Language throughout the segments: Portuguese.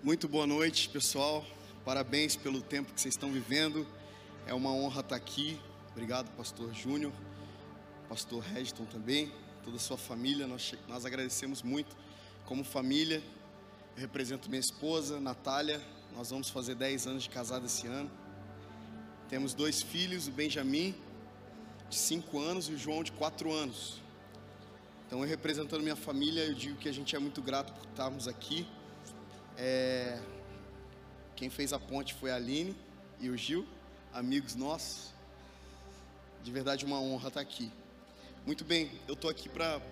Muito boa noite, pessoal. Parabéns pelo tempo que vocês estão vivendo. É uma honra estar aqui. Obrigado, pastor Júnior, pastor Registon também, toda a sua família. Nós, nós agradecemos muito. Como família, eu represento minha esposa, Natália. Nós vamos fazer 10 anos de casado esse ano. Temos dois filhos, o Benjamin, de 5 anos, e o João, de 4 anos. Então, eu representando minha família, eu digo que a gente é muito grato por estarmos aqui. É... Quem fez a ponte foi a Aline e o Gil, amigos nossos. De verdade, uma honra estar aqui. Muito bem, eu estou aqui para.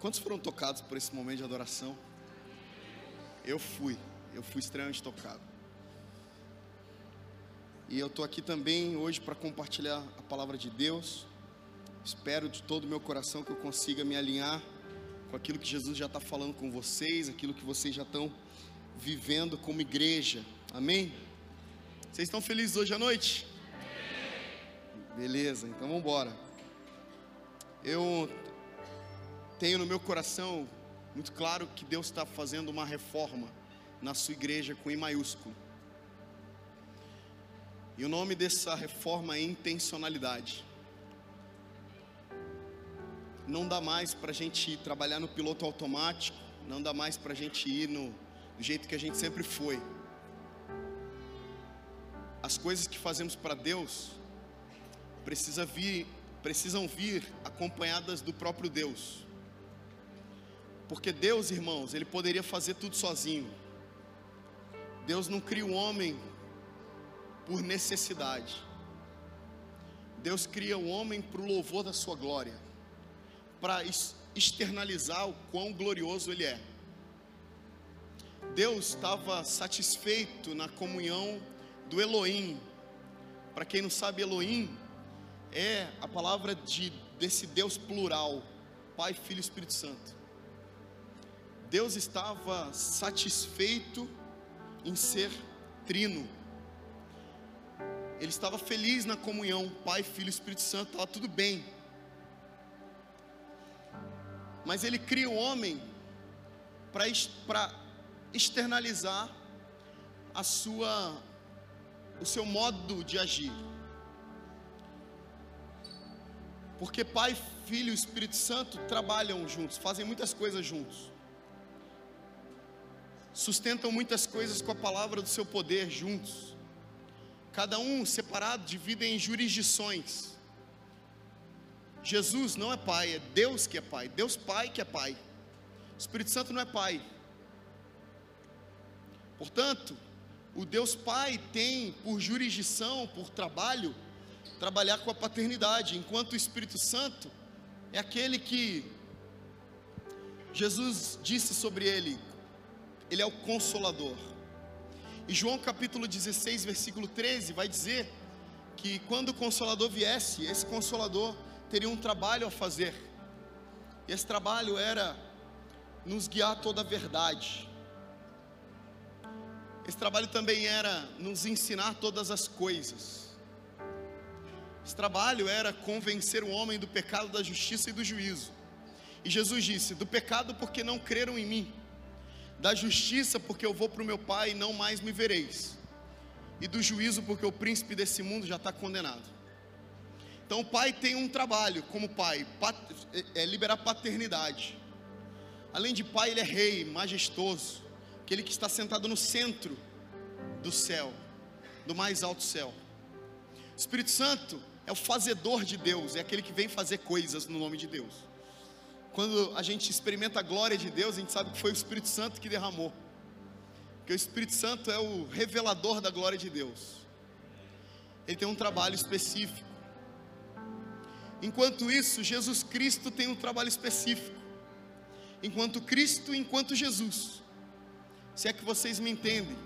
Quantos foram tocados por esse momento de adoração? Eu fui, eu fui extremamente tocado. E eu estou aqui também hoje para compartilhar a palavra de Deus. Espero de todo o meu coração que eu consiga me alinhar com aquilo que Jesus já está falando com vocês, aquilo que vocês já estão vivendo como igreja. Amém? Vocês estão felizes hoje à noite? Beleza, então vamos embora. Eu tenho no meu coração muito claro que Deus está fazendo uma reforma na sua igreja com I maiúsculo. E o nome dessa reforma é intencionalidade não dá mais para a gente trabalhar no piloto automático, não dá mais para a gente ir no do jeito que a gente sempre foi. As coisas que fazemos para Deus precisa vir, precisam vir acompanhadas do próprio Deus. Porque Deus, irmãos, ele poderia fazer tudo sozinho. Deus não cria o homem por necessidade. Deus cria o homem para o louvor da sua glória para externalizar o quão glorioso Ele é. Deus estava satisfeito na comunhão do Elohim. Para quem não sabe, Elohim é a palavra de, desse Deus plural, Pai, Filho e Espírito Santo. Deus estava satisfeito em ser trino. Ele estava feliz na comunhão, Pai, Filho e Espírito Santo, estava tudo bem. Mas ele cria o homem para externalizar a sua o seu modo de agir. Porque Pai, Filho e Espírito Santo trabalham juntos, fazem muitas coisas juntos. Sustentam muitas coisas com a palavra do seu poder juntos. Cada um separado dividem em jurisdições. Jesus não é pai, é Deus que é pai. Deus Pai que é pai. O Espírito Santo não é pai. Portanto, o Deus Pai tem por jurisdição, por trabalho, trabalhar com a paternidade, enquanto o Espírito Santo é aquele que Jesus disse sobre ele, ele é o consolador. E João capítulo 16, versículo 13 vai dizer que quando o consolador viesse, esse consolador teria um trabalho a fazer. E esse trabalho era nos guiar toda a verdade. Esse trabalho também era nos ensinar todas as coisas. Esse trabalho era convencer o homem do pecado, da justiça e do juízo. E Jesus disse: Do pecado, porque não creram em mim, da justiça, porque eu vou para o meu Pai e não mais me vereis, e do juízo, porque o príncipe desse mundo já está condenado. Então o pai tem um trabalho como pai, é, é liberar paternidade. Além de pai, ele é rei, majestoso, aquele que está sentado no centro do céu, do mais alto céu. O Espírito Santo é o fazedor de Deus, é aquele que vem fazer coisas no nome de Deus. Quando a gente experimenta a glória de Deus, a gente sabe que foi o Espírito Santo que derramou. Porque o Espírito Santo é o revelador da glória de Deus. Ele tem um trabalho específico. Enquanto isso, Jesus Cristo tem um trabalho específico. Enquanto Cristo, enquanto Jesus. Se é que vocês me entendem.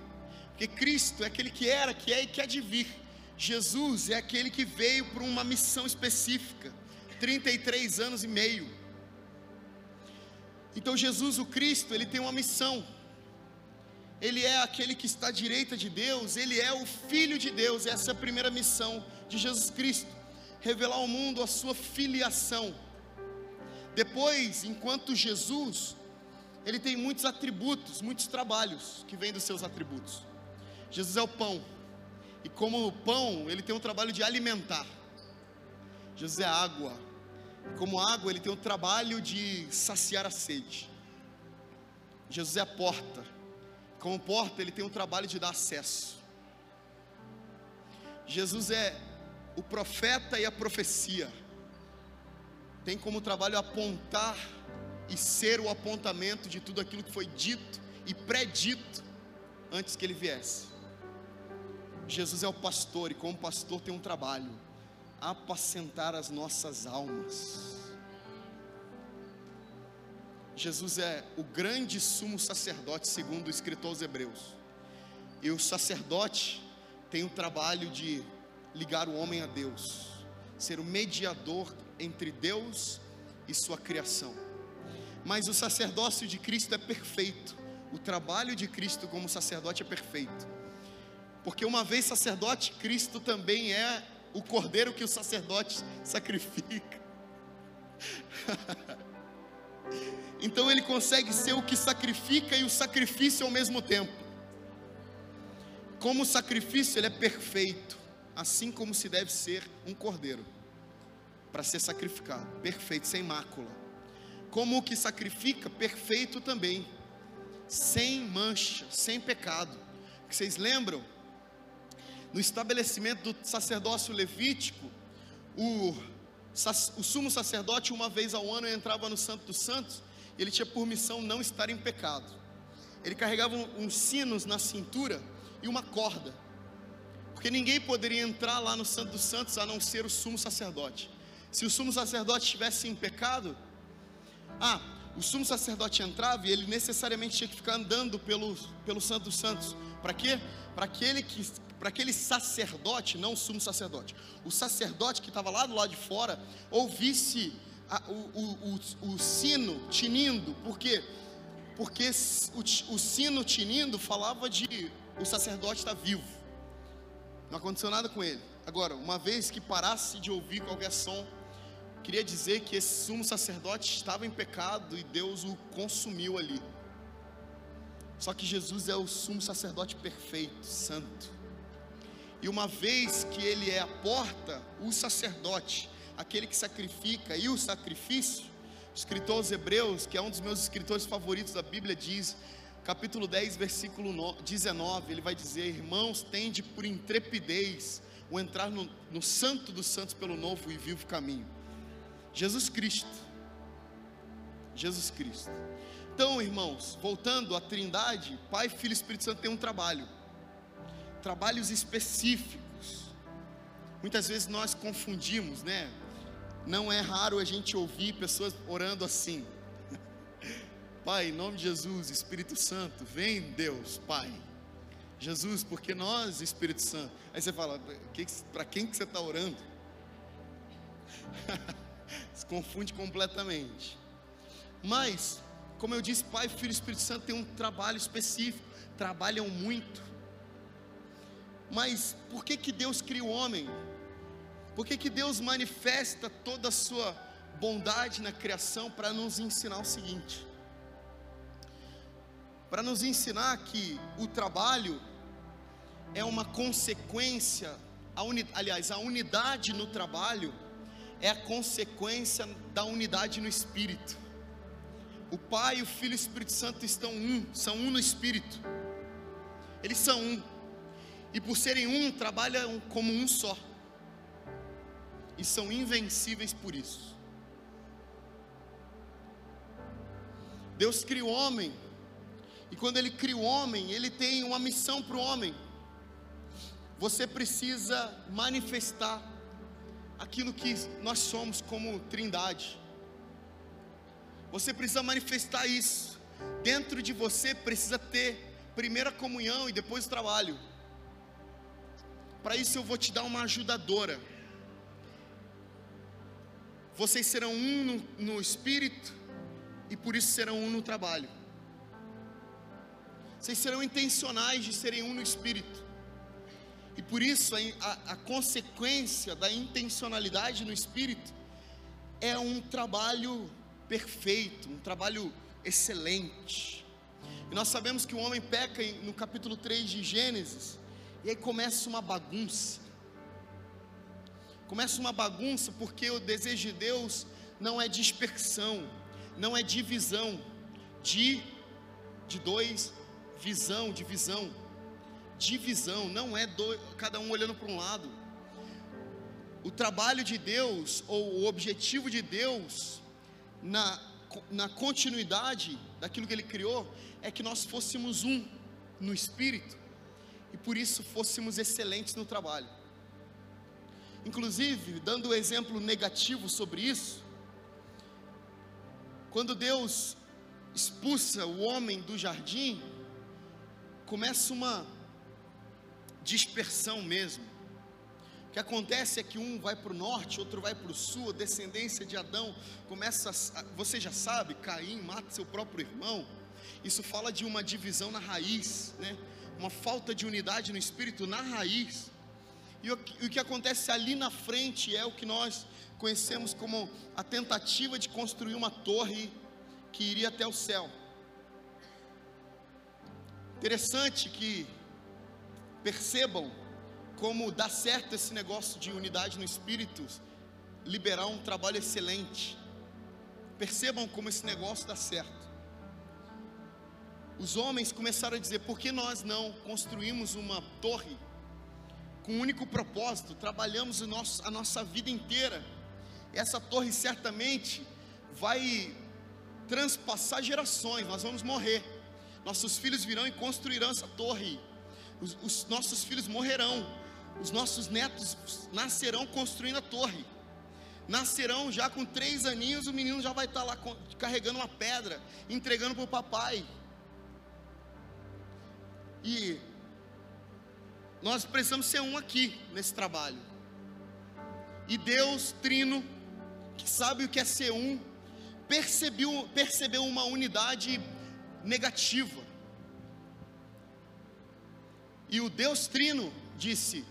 Porque Cristo é aquele que era, que é e que há de vir. Jesus é aquele que veio por uma missão específica. 33 anos e meio. Então Jesus, o Cristo, ele tem uma missão. Ele é aquele que está à direita de Deus, ele é o Filho de Deus, essa é a primeira missão de Jesus Cristo revelar ao mundo a sua filiação. Depois, enquanto Jesus, ele tem muitos atributos, muitos trabalhos que vêm dos seus atributos. Jesus é o pão, e como o pão, ele tem o trabalho de alimentar. Jesus é água, e como água, ele tem o trabalho de saciar a sede. Jesus é a porta, como porta, ele tem o trabalho de dar acesso. Jesus é o profeta e a profecia, tem como trabalho apontar e ser o apontamento de tudo aquilo que foi dito e predito antes que ele viesse. Jesus é o pastor e como pastor tem um trabalho, apacentar as nossas almas. Jesus é o grande sumo sacerdote, segundo o escritor aos Hebreus. E o sacerdote tem o trabalho de ligar o homem a Deus, ser o mediador entre Deus e sua criação. Mas o sacerdócio de Cristo é perfeito. O trabalho de Cristo como sacerdote é perfeito. Porque uma vez sacerdote, Cristo também é o cordeiro que o sacerdote sacrifica. então ele consegue ser o que sacrifica e o sacrifício ao mesmo tempo. Como sacrifício, ele é perfeito, assim como se deve ser um cordeiro para ser sacrificado, perfeito, sem mácula como o que sacrifica, perfeito também, sem mancha, sem pecado. Vocês lembram? No estabelecimento do sacerdócio levítico, o, o sumo sacerdote, uma vez ao ano, entrava no Santo dos Santos, e ele tinha por missão não estar em pecado. Ele carregava uns sinos na cintura e uma corda, porque ninguém poderia entrar lá no Santo dos Santos a não ser o sumo sacerdote. Se o sumo sacerdote estivesse em pecado, ah, o sumo sacerdote entrava e ele necessariamente tinha que ficar andando pelo, pelo Santo dos Santos. Para quê? Para aquele que para aquele sacerdote, não o sumo sacerdote, o sacerdote que estava lá do lado de fora, ouvisse a, o, o, o, o, sino tinindo, por quê? Porque o, o sino tinindo falava de o sacerdote está vivo, não aconteceu nada com ele. Agora, uma vez que parasse de ouvir qualquer som, queria dizer que esse sumo sacerdote estava em pecado e Deus o consumiu ali. Só que Jesus é o sumo sacerdote perfeito, santo. E uma vez que ele é a porta, o sacerdote, aquele que sacrifica e o sacrifício, o escritor aos Hebreus, que é um dos meus escritores favoritos da Bíblia, diz, capítulo 10, versículo 19, ele vai dizer: Irmãos, tende por intrepidez o entrar no, no santo dos santos pelo novo e vivo caminho Jesus Cristo. Jesus Cristo. Então, irmãos, voltando à Trindade, Pai, Filho e Espírito Santo tem um trabalho. Trabalhos específicos. Muitas vezes nós confundimos, né? Não é raro a gente ouvir pessoas orando assim. Pai, em nome de Jesus, Espírito Santo, vem Deus, Pai. Jesus, porque nós, Espírito Santo. Aí você fala, para quem que você está orando? se confunde completamente. Mas, como eu disse, Pai, Filho e Espírito Santo têm um trabalho específico, trabalham muito. Mas por que que Deus cria o homem? Por que que Deus manifesta toda a sua bondade na criação para nos ensinar o seguinte? Para nos ensinar que o trabalho é uma consequência, a uni, aliás, a unidade no trabalho é a consequência da unidade no Espírito. O Pai, o Filho e o Espírito Santo estão um, são um no Espírito. Eles são um. E por serem um, trabalham como um só. E são invencíveis por isso. Deus cria o homem. E quando ele cria o homem, ele tem uma missão para o homem. Você precisa manifestar aquilo que nós somos como trindade. Você precisa manifestar isso. Dentro de você precisa ter primeiro a comunhão e depois o trabalho. Para isso eu vou te dar uma ajudadora. Vocês serão um no, no espírito e por isso serão um no trabalho. Vocês serão intencionais de serem um no espírito. E por isso a, a, consequência da intencionalidade no espírito é um trabalho perfeito, um trabalho excelente. E nós sabemos que o homem peca no capítulo 3 de Gênesis, e aí começa uma bagunça. Começa uma bagunça porque o desejo de Deus não é dispersão, não é divisão, de, de dois, visão, divisão, divisão, não é dois, cada um olhando para um lado. O trabalho de Deus, ou o objetivo de Deus, na, na continuidade daquilo que Ele criou, é que nós fôssemos um no Espírito, e por isso fôssemos excelentes no trabalho. Inclusive, dando um exemplo negativo sobre isso, quando Deus expulsa o homem do jardim, começa uma dispersão mesmo. O que acontece é que um vai para o norte, outro vai para o sul, a descendência de Adão começa, a, você já sabe, Caim mata seu próprio irmão. Isso fala de uma divisão na raiz, né? uma falta de unidade no espírito na raiz. E o, o que acontece ali na frente é o que nós conhecemos como a tentativa de construir uma torre que iria até o céu. Interessante que percebam como dá certo esse negócio de unidade no espírito, liberar um trabalho excelente. Percebam como esse negócio dá certo. Os homens começaram a dizer: por que nós não construímos uma torre com um único propósito? Trabalhamos nosso, a nossa vida inteira. Essa torre certamente vai transpassar gerações, nós vamos morrer. Nossos filhos virão e construirão essa torre. Os, os, nossos filhos morrerão. Os nossos netos nascerão construindo a torre. Nascerão já com três aninhos, o menino já vai estar lá carregando uma pedra, entregando para o papai. E nós precisamos ser um aqui nesse trabalho. E Deus, Trino, que sabe o que é ser um, percebeu, percebeu uma unidade negativa. E o Deus Trino disse: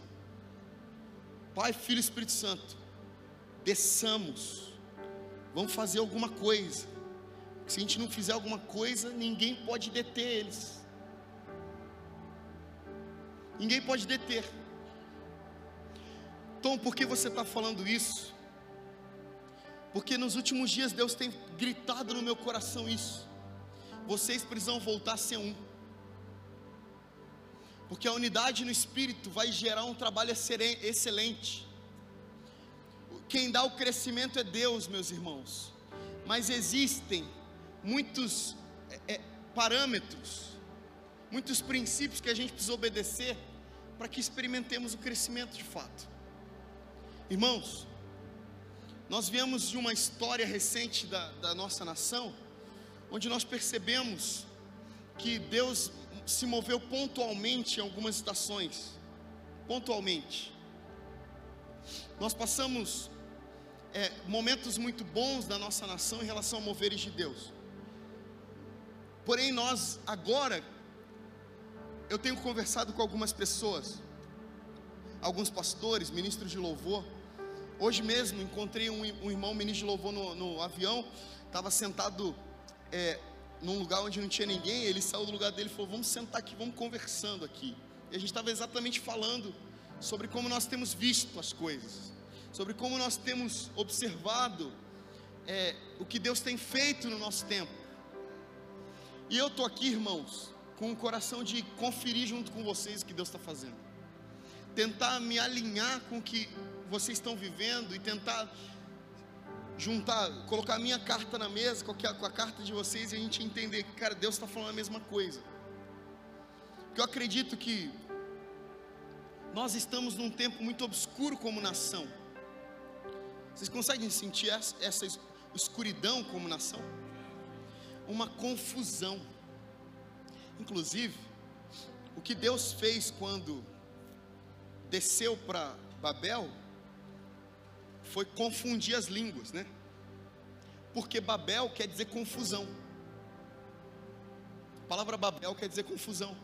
Pai, Filho e Espírito Santo, desçamos, vamos fazer alguma coisa. Se a gente não fizer alguma coisa, ninguém pode deter eles. Ninguém pode deter. Tom, por que você está falando isso? Porque nos últimos dias Deus tem gritado no meu coração isso. Vocês precisam voltar a ser um. Porque a unidade no espírito vai gerar um trabalho excelente. Quem dá o crescimento é Deus, meus irmãos. Mas existem muitos é, é parâmetros, muitos princípios que a gente precisa obedecer para que experimentemos o crescimento de fato. Irmãos, nós viemos de uma história recente da, da nossa nação, onde nós percebemos que Deus se moveu pontualmente em algumas estações, pontualmente. Nós passamos é, momentos muito bons da nossa nação em relação a moveres de Deus. Porém, nós agora, eu tenho conversado com algumas pessoas, alguns pastores, ministros de louvor, Hoje mesmo encontrei um, um irmão ministro de louvor no, no avião, estava sentado é, num lugar onde não tinha ninguém. Ele saiu do lugar dele e falou: Vamos sentar aqui, vamos conversando aqui. E a gente estava exatamente falando sobre como nós temos visto as coisas, sobre como nós temos observado é, o que Deus tem feito no nosso tempo. E eu estou aqui, irmãos, com o coração de conferir junto com vocês o que Deus está fazendo, tentar me alinhar com o que vocês estão vivendo e tentar juntar, colocar a minha carta na mesa com a, carta de vocês e a gente entender que, cara, Deus está falando a mesma coisa. Porque eu acredito que nós estamos num tempo muito obscuro como nação. Vocês conseguem sentir essa, essa escuridão como nação? Uma confusão. Inclusive, o que Deus fez quando desceu para Babel foi confundir as línguas, né? Porque Babel quer dizer confusão. A palavra Babel quer dizer confusão.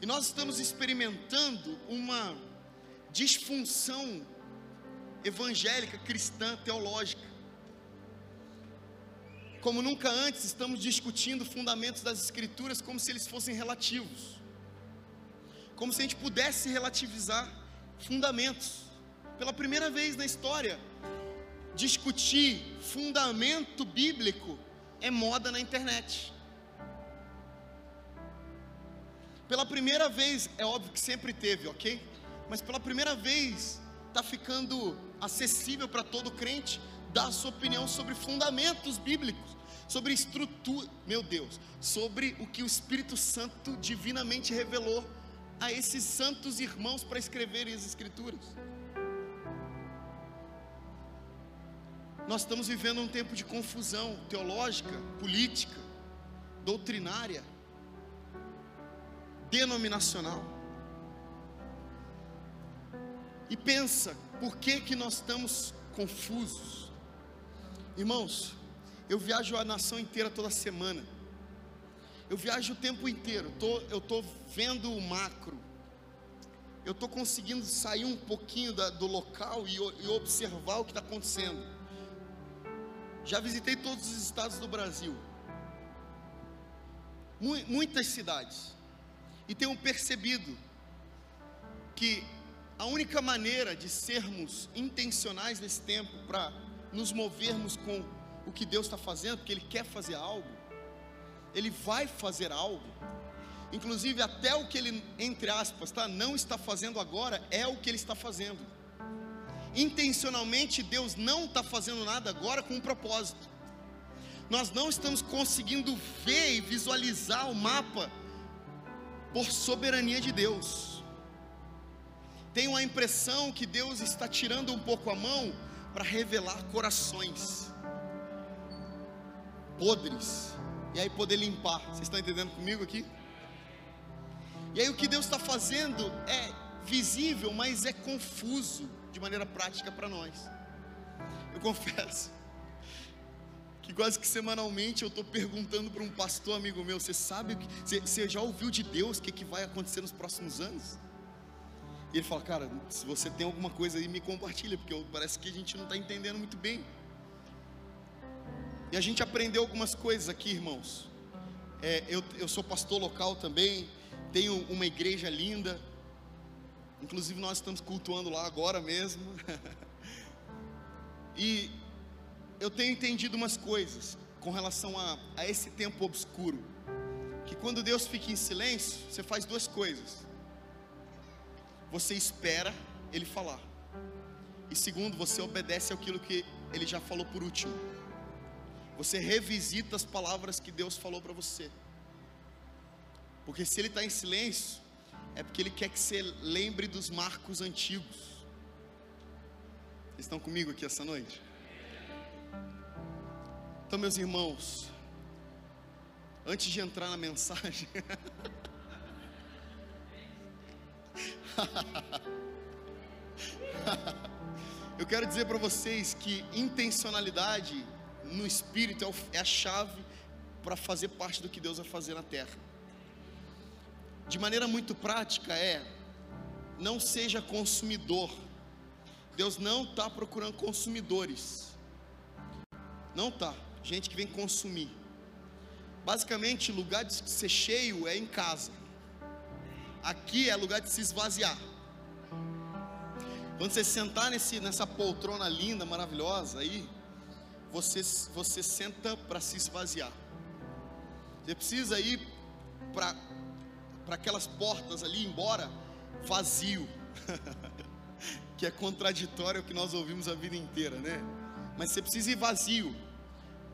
E nós estamos experimentando uma disfunção evangélica, cristã, teológica. como nunca antes, estamos discutindo fundamentos das Escrituras como se eles fossem relativos, como se a gente pudesse relativizar fundamentos. Pela primeira vez na história, discutir fundamento bíblico é moda na internet. Pela primeira vez, é óbvio que sempre teve, ok? Mas pela primeira vez, está ficando acessível para todo crente dar a sua opinião sobre fundamentos bíblicos, sobre estrutura, meu Deus, sobre o que o Espírito Santo divinamente revelou a esses santos irmãos para escreverem as Escrituras. Nós estamos vivendo um tempo de confusão teológica, política, doutrinária, denominacional. E pensa, por que que nós estamos confusos? Irmãos, eu viajo a nação inteira toda semana. Eu viajo o tempo inteiro. Tô, eu estou vendo o macro. Eu estou conseguindo sair um pouquinho da, do local e, e observar o que está acontecendo. Já visitei todos os estados do Brasil, muitas cidades, e tenho percebido que a única maneira de sermos intencionais nesse tempo para nos movermos com o que Deus está fazendo, porque Ele quer fazer algo, Ele vai fazer algo, inclusive até o que Ele, entre aspas, tá, não está fazendo agora, é o que Ele está fazendo intencionalmente Deus não está fazendo nada agora com um propósito. Nós não estamos conseguindo ver e visualizar o mapa por soberania de Deus. Tenho a impressão que Deus está tirando um pouco a mão para revelar corações podres e aí poder limpar. Vocês estão entendendo comigo aqui? E aí o que Deus está fazendo é visível, mas é confuso de maneira prática para nós. Eu confesso que quase que semanalmente eu estou perguntando para um pastor amigo meu: você sabe, você, já ouviu de Deus o que, que vai acontecer nos próximos anos? E ele fala, cara, se você tem alguma coisa aí, me compartilha, porque parece que a gente não está entendendo muito bem. E a gente aprendeu algumas coisas aqui, irmãos. É, eu, eu sou pastor local também, tenho uma igreja linda, Inclusive nós estamos cultuando lá agora mesmo. e eu tenho entendido umas coisas com relação a, a esse tempo obscuro. Que quando Deus fica em silêncio, você faz duas coisas. Você espera Ele falar. E segundo, você obedece aquilo que Ele já falou por último. Você revisita as palavras que Deus falou para você. Porque se Ele está em silêncio, é porque Ele quer que você lembre dos marcos antigos. Vocês estão comigo aqui essa noite? Então, meus irmãos, antes de entrar na mensagem, eu quero dizer para vocês que intencionalidade no espírito é, é a chave para fazer parte do que Deus vai fazer na terra de maneira muito prática é: não seja consumidor. Deus não está procurando consumidores. Não está. Gente que vem consumir. Basicamente, lugar de ser cheio é em casa. Aqui é lugar de se esvaziar. Quando você sentar nesse, nessa poltrona linda, maravilhosa aí, você, você senta para se esvaziar. Você precisa ir para para aquelas portas ali embora vazio. que é contraditório ao que nós ouvimos a vida inteira, né? Mas você precisa ir vazio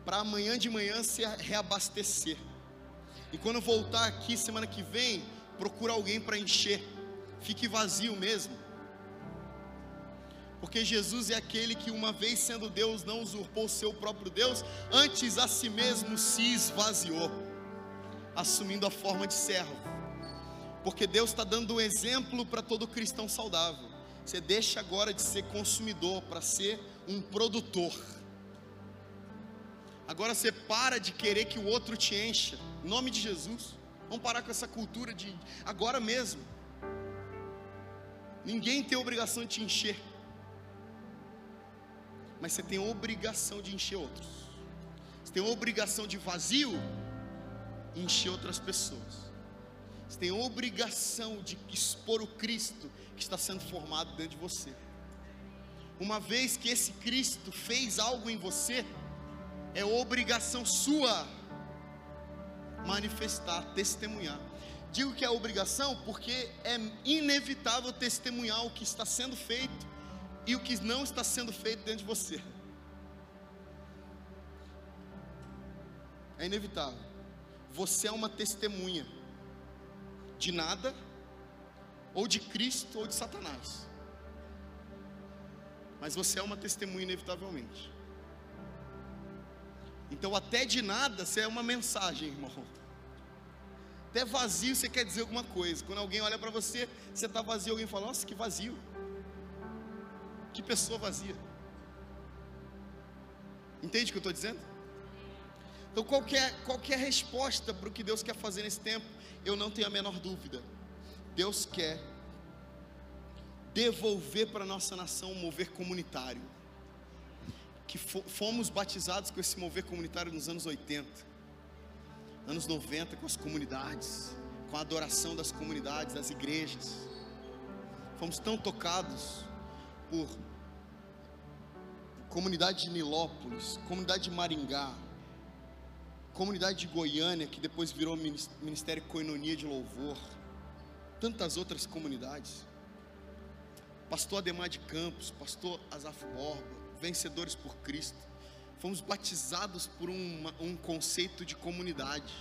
para amanhã de manhã se reabastecer. E quando voltar aqui semana que vem, procura alguém para encher. Fique vazio mesmo. Porque Jesus é aquele que, uma vez sendo Deus, não usurpou o seu próprio Deus, antes a si mesmo se esvaziou, assumindo a forma de servo porque Deus está dando um exemplo para todo cristão saudável. Você deixa agora de ser consumidor para ser um produtor. Agora você para de querer que o outro te encha. Em nome de Jesus. Vamos parar com essa cultura de agora mesmo. Ninguém tem obrigação de te encher. Mas você tem obrigação de encher outros. Você tem obrigação de vazio, encher outras pessoas. Você tem obrigação de expor o Cristo que está sendo formado dentro de você. Uma vez que esse Cristo fez algo em você, é obrigação sua manifestar, testemunhar. Digo que é obrigação porque é inevitável testemunhar o que está sendo feito e o que não está sendo feito dentro de você. É inevitável. Você é uma testemunha de nada, ou de Cristo, ou de Satanás. Mas você é uma testemunha, inevitavelmente. Então, até de nada, você é uma mensagem, irmão. Até vazio você quer dizer alguma coisa. Quando alguém olha para você, você está vazio, alguém fala: Nossa, que vazio. Que pessoa vazia. Entende o que eu estou dizendo? Então, qualquer, qualquer resposta para o que Deus quer fazer nesse tempo, eu não tenho a menor dúvida. Deus quer devolver para nossa nação um mover comunitário. Que fomos batizados com esse mover comunitário nos anos 80, anos 90, com as comunidades, com a adoração das comunidades, das igrejas. Fomos tão tocados por comunidade de Nilópolis, comunidade de Maringá, comunidade de Goiânia, que depois virou Ministério Coinonia de Louvor, tantas outras comunidades. Pastor Ademar de Campos, Pastor Azaf Borba, Vencedores por Cristo. Fomos batizados por um, um conceito de comunidade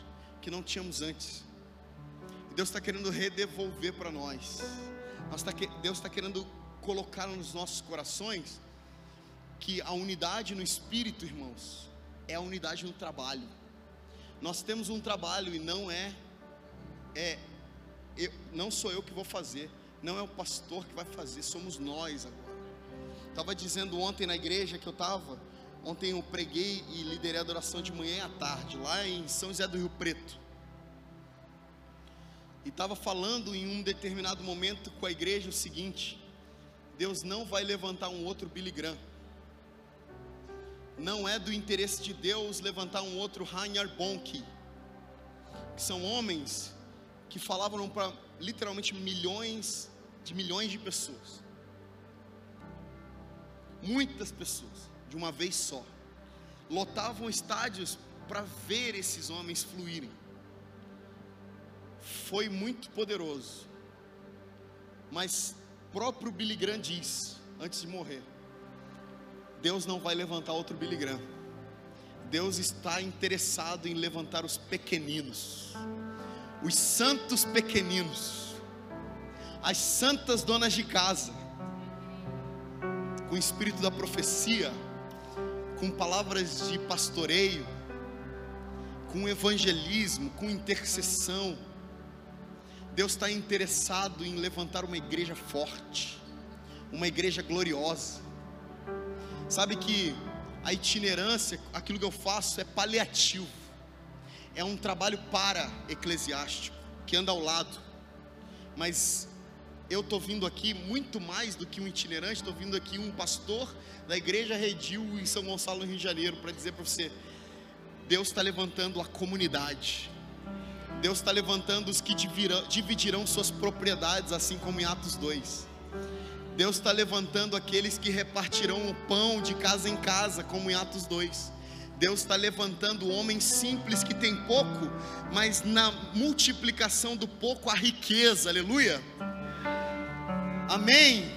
que não tínhamos antes. E Deus está querendo redevolver para nós. tá, Deus está querendo colocar nos nossos corações que a unidade no espírito, irmãos, é a unidade no trabalho. Nós temos um trabalho e não é, é eu, não sou eu que vou fazer, não é o pastor que vai fazer, somos nós agora. Estava dizendo ontem na igreja que eu estava, ontem eu preguei e liderei a adoração de manhã à tarde, lá em São José do Rio Preto. E estava falando em um determinado momento com a igreja o seguinte: Deus não vai levantar um outro Billy Graham não é do interesse de Deus levantar um outro Rainer Bonk, que são homens que falavam para literalmente milhões de milhões de pessoas. Muitas pessoas, de uma vez só. Lotavam estádios para ver esses homens fluírem. Foi muito poderoso. Mas próprio Billy Graham diz, antes de morrer, Deus não vai levantar outro Billy Graham. Deus está interessado em levantar os pequeninos, os santos pequeninos, as santas donas de casa, com o espírito da profecia, com palavras de pastoreio, com evangelismo, com intercessão. Deus está interessado em levantar uma igreja forte, uma igreja gloriosa Sabe que a itinerância, aquilo que eu faço é paliativo. É um trabalho para eclesiástico, que anda ao lado. Mas eu estou vindo aqui muito mais do que um itinerante, estou vindo aqui um pastor da igreja Redil em São Gonçalo, no Rio de Janeiro, para dizer para você: Deus está levantando a comunidade, Deus está levantando os que dividirão, dividirão suas propriedades, assim como em Atos 2. Deus está levantando aqueles que repartirão o pão de casa em casa, como em Atos 2. Deus está levantando homens simples que têm pouco, mas na multiplicação do pouco a riqueza, aleluia. Amém.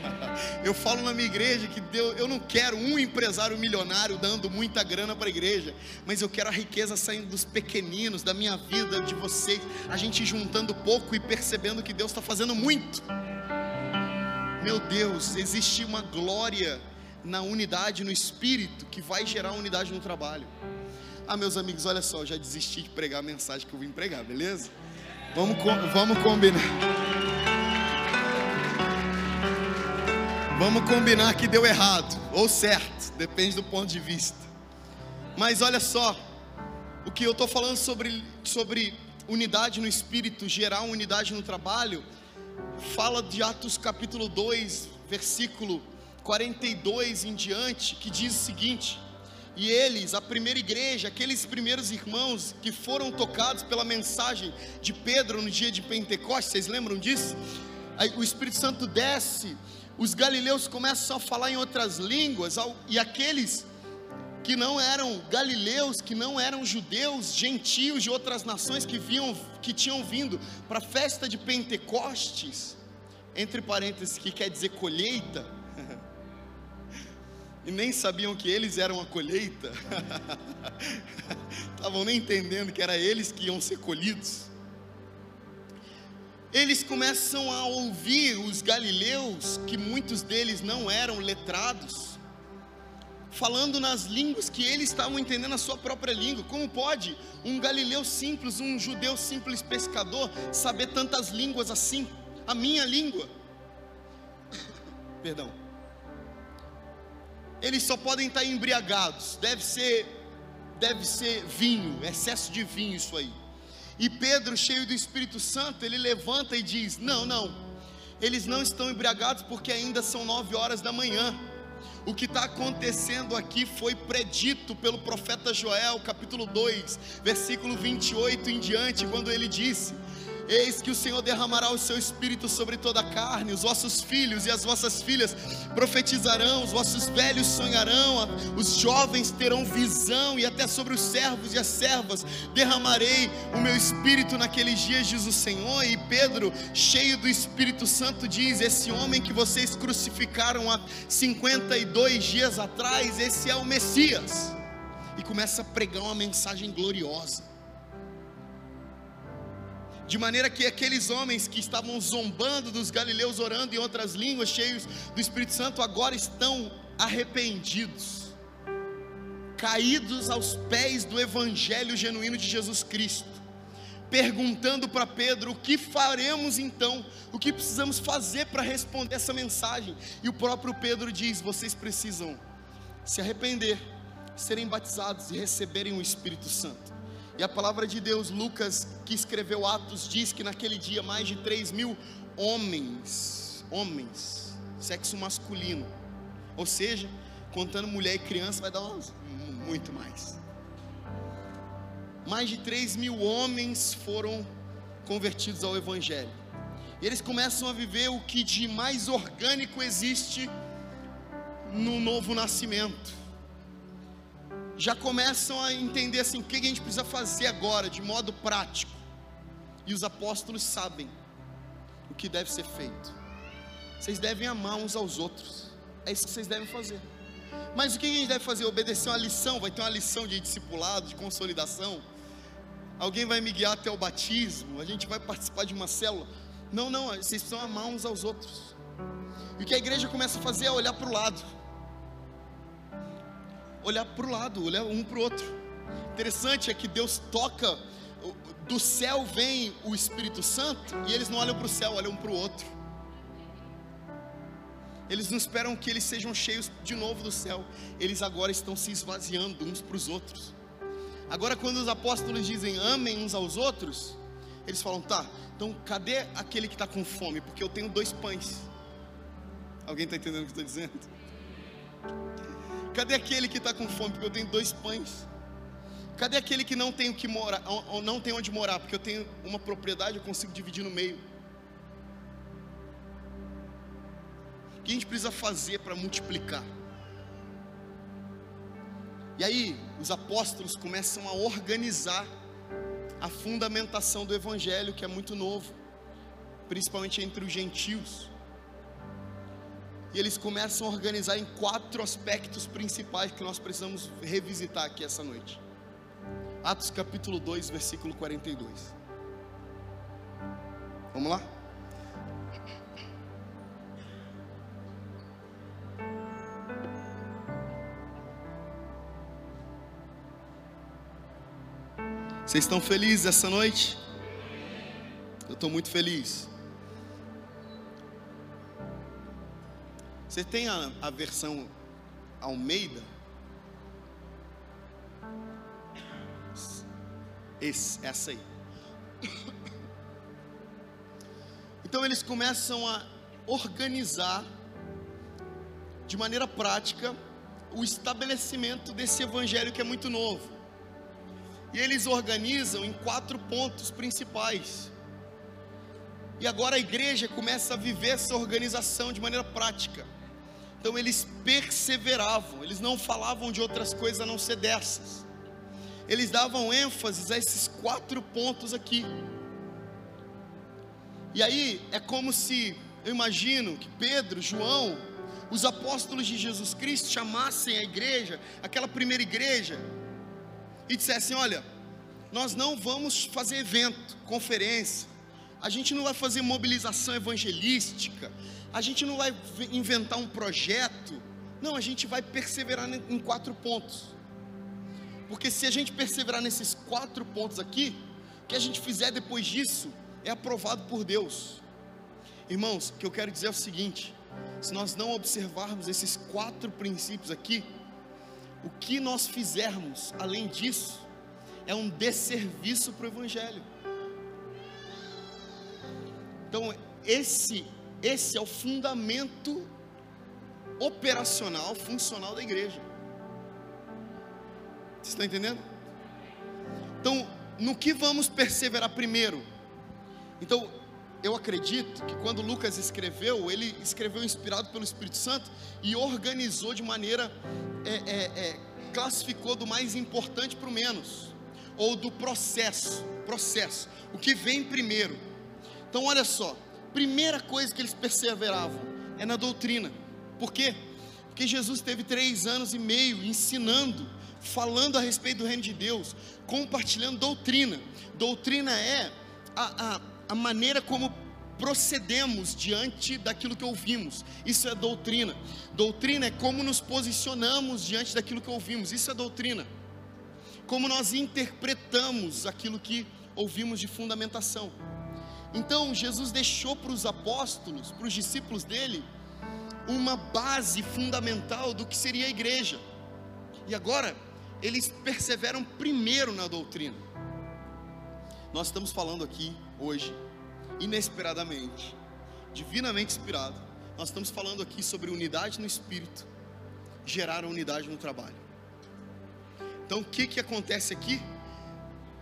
Eu falo na minha igreja que Deus, eu não quero um empresário milionário dando muita grana para a igreja, mas eu quero a riqueza saindo dos pequeninos, da minha vida, de vocês, a gente juntando pouco e percebendo que Deus está fazendo muito. Meu Deus, existe uma glória na unidade no espírito que vai gerar unidade no trabalho. Ah, meus amigos, olha só, eu já desisti de pregar a mensagem que eu vim pregar, beleza? Vamos, vamos combinar. Vamos combinar que deu errado ou certo, depende do ponto de vista. Mas olha só, o que eu estou falando sobre, sobre unidade no espírito, gerar unidade no trabalho, fala de Atos capítulo 2, versículo 42 em diante, que diz o seguinte: E eles, a primeira igreja, aqueles primeiros irmãos que foram tocados pela mensagem de Pedro no dia de Pentecostes, vocês lembram disso? Aí, o Espírito Santo desce, os galileus começam a falar em outras línguas, e aqueles que não eram galileus, que não eram judeus, gentios de outras nações que vinham, que tinham vindo para a festa de Pentecostes, entre parênteses, que quer dizer colheita, e nem sabiam que eles eram a colheita, estavam nem entendendo que era eles que iam ser colhidos. Eles começam a ouvir os galileus, que muitos deles não eram letrados, falando nas línguas que eles estavam entendendo a sua própria língua. Como pode um galileu simples, um judeu simples pescador, saber tantas línguas assim? A minha língua. Perdão eles só podem estar embriagados. Deve ser, deve ser vinho, excesso de vinho isso aí. E Pedro, cheio do Espírito Santo, ele levanta e diz: Não, não, eles não estão embriagados porque ainda são nove horas da manhã. O que está acontecendo aqui foi predito pelo profeta Joel, capítulo 2, versículo 28 em diante, quando ele disse: Eis que o Senhor derramará o seu espírito sobre toda a carne, os vossos filhos e as vossas filhas profetizarão, os vossos velhos sonharão, os jovens terão visão, e até sobre os servos e as servas derramarei o meu espírito naqueles dias, diz o Senhor. E Pedro, cheio do Espírito Santo, diz: Esse homem que vocês crucificaram há 52 dias atrás, esse é o Messias. E começa a pregar uma mensagem gloriosa de maneira que aqueles homens que estavam zombando dos galileus, orando em outras línguas, cheios do Espírito Santo, agora estão arrependidos, caídos aos pés do Evangelho genuíno de Jesus Cristo, perguntando para Pedro: o que faremos então? O que precisamos fazer para responder essa mensagem? E o próprio Pedro diz: vocês precisam se arrepender, serem batizados e receberem o Espírito Santo. E a palavra de Deus, Lucas, que escreveu Atos, diz que naquele dia mais de 3 mil homens, homens, sexo masculino, ou seja, contando mulher e criança, vai dar umas, muito mais. Mais de 3 mil homens foram convertidos ao Evangelho. E eles começam a viver o que de mais orgânico existe no novo nascimento já começam a entender assim, o que a gente precisa fazer agora, de modo prático. E os apóstolos sabem o que deve ser feito. Vocês devem amar uns aos outros. É isso que vocês devem fazer. Mas o que a gente deve fazer? Obedecer uma lição. Vai ter uma lição de discipulado, de consolidação. Alguém vai me guiar até o batismo. A gente vai participar de uma célula. Não, não, vocês precisam amar uns aos outros. E o que a igreja começa a fazer é olhar para o lado olhar para o lado, olhar um para o outro. Interessante é que Deus toca, do céu vem o Espírito Santo e eles não olham para o céu, olham para o outro. Eles não esperam que eles sejam cheios de novo do céu, eles agora estão se esvaziando uns para os outros. Agora, quando os apóstolos dizem amem uns aos outros, eles falam: tá, então cadê aquele que está com fome? Porque eu tenho dois pães. Alguém está entendendo o que eu estou dizendo? Cadê aquele que está com fome? Porque eu tenho dois pães. Cadê aquele que não tem que morar, ou não tem onde morar? Porque eu tenho uma propriedade, eu consigo dividir no meio. O que a gente precisa fazer para multiplicar? E aí, os apóstolos começam a organizar a fundamentação do evangelho, que é muito novo, principalmente entre os gentios. E eles começam a organizar em quatro aspectos principais que nós precisamos revisitar aqui essa noite. Atos capítulo 2, versículo 42. Vamos lá? Vocês estão felizes essa noite? Eu estou muito feliz. Você tem a, a versão Almeida? Esse, essa aí. Então eles começam a organizar de maneira prática o estabelecimento desse evangelho que é muito novo. E eles organizam em quatro pontos principais. E agora a igreja começa a viver essa organização de maneira prática. Então eles perseveravam, eles não falavam de outras coisas a não ser dessas. Eles davam ênfase a esses quatro pontos aqui. E aí é como se, eu imagino que Pedro, João, os apóstolos de Jesus Cristo chamassem a igreja, aquela primeira igreja, e dissessem: Olha, nós não vamos fazer evento, conferência, a gente não vai fazer mobilização evangelística, a gente não vai inventar um projeto, não, a gente vai perseverar em quatro pontos. Porque se a gente perseverar nesses quatro pontos aqui, o que a gente fizer depois disso é aprovado por Deus. Irmãos, o que eu quero dizer é o seguinte: se nós não observarmos esses quatro princípios aqui, o que nós fizermos além disso é um desserviço para o Evangelho. Então, esse, esse é o fundamento operacional, funcional da igreja. Está entendendo? Então, no que vamos perseverar primeiro? Então, eu acredito que quando Lucas escreveu, ele escreveu inspirado pelo Espírito Santo e organizou de maneira, é, é, é, classificou do mais importante para o menos, ou do processo, processo, o que vem primeiro. Então, olha só, primeira coisa que eles perseveravam é na doutrina. Por quê? Porque Jesus teve três anos e meio ensinando, falando a respeito do reino de Deus, compartilhando doutrina. Doutrina é a, a, a maneira como procedemos diante daquilo que ouvimos. Isso é doutrina. Doutrina é como nos posicionamos diante daquilo que ouvimos. Isso é doutrina. Como nós interpretamos aquilo que ouvimos de fundamentação. Então Jesus deixou para os apóstolos, para os discípulos dele, uma base fundamental do que seria a igreja. E agora eles perseveram primeiro na doutrina. Nós estamos falando aqui hoje, inesperadamente, divinamente inspirado. Nós estamos falando aqui sobre unidade no espírito, gerar unidade no trabalho. Então o que que acontece aqui?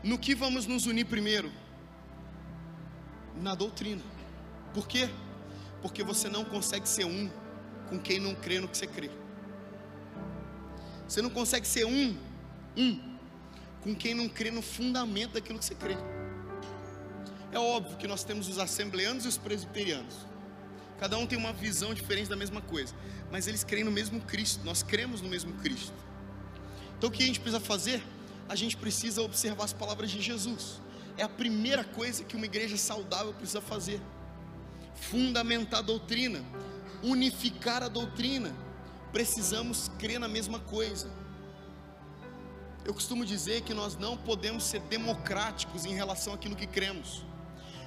No que vamos nos unir primeiro? Na doutrina. Por quê? Porque você não consegue ser um com quem não crê no que você crê. Você não consegue ser um, um, com quem não crê no fundamento daquilo que você crê. É óbvio que nós temos os assembleanos e os presbiterianos. Cada um tem uma visão diferente da mesma coisa, mas eles creem no mesmo Cristo. Nós cremos no mesmo Cristo. Então o que a gente precisa fazer? A gente precisa observar as palavras de Jesus é a primeira coisa que uma igreja saudável precisa fazer. Fundamentar a doutrina, unificar a doutrina. Precisamos crer na mesma coisa. Eu costumo dizer que nós não podemos ser democráticos em relação àquilo que cremos.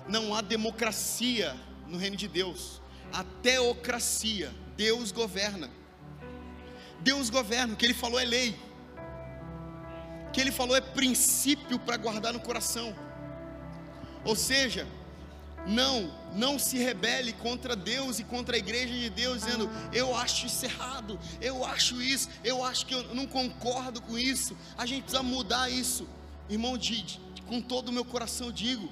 Não há democracia no reino de Deus, há teocracia. Deus governa. Deus governa, o que ele falou é lei. O que ele falou é princípio para guardar no coração. Ou seja, não, não se rebele contra Deus e contra a igreja de Deus, dizendo: eu acho isso errado, eu acho isso, eu acho que eu não concordo com isso. A gente precisa mudar isso, irmão Didi, com todo o meu coração digo.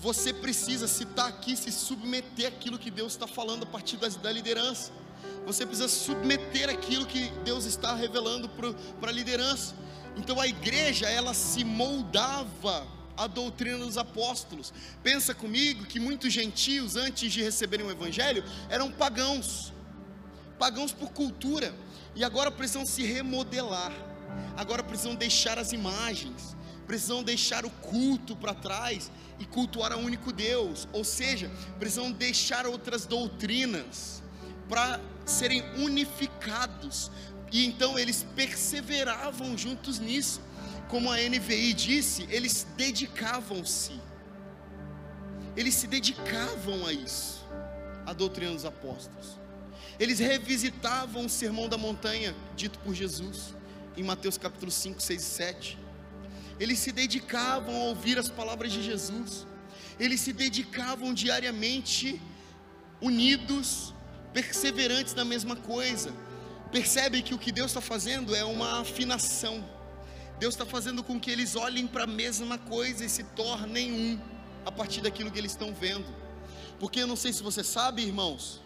Você precisa, se está aqui, se submeter àquilo que Deus está falando a partir da liderança. Você precisa submeter aquilo que Deus está revelando para a liderança. Então a igreja, ela se moldava a doutrina dos apóstolos. Pensa comigo que muitos gentios, antes de receberem o evangelho, eram pagãos, pagãos por cultura, e agora precisam se remodelar, agora precisam deixar as imagens, precisam deixar o culto para trás e cultuar a único Deus, ou seja, precisam deixar outras doutrinas para serem unificados, e então eles perseveravam juntos nisso como a NVI disse, eles dedicavam-se, eles se dedicavam a isso, a doutrina dos apóstolos. Eles revisitavam o sermão da montanha, dito por Jesus, em Mateus capítulo 5, 6 e 7. Eles se dedicavam a ouvir as palavras de Jesus, eles se dedicavam diariamente, unidos, perseverantes na mesma coisa, Percebe que o que Deus está fazendo é uma afinação. Deus está fazendo com que eles olhem para a mesma coisa e se tornem um a partir daquilo que eles estão vendo. Porque eu não sei se você sabe, irmãos,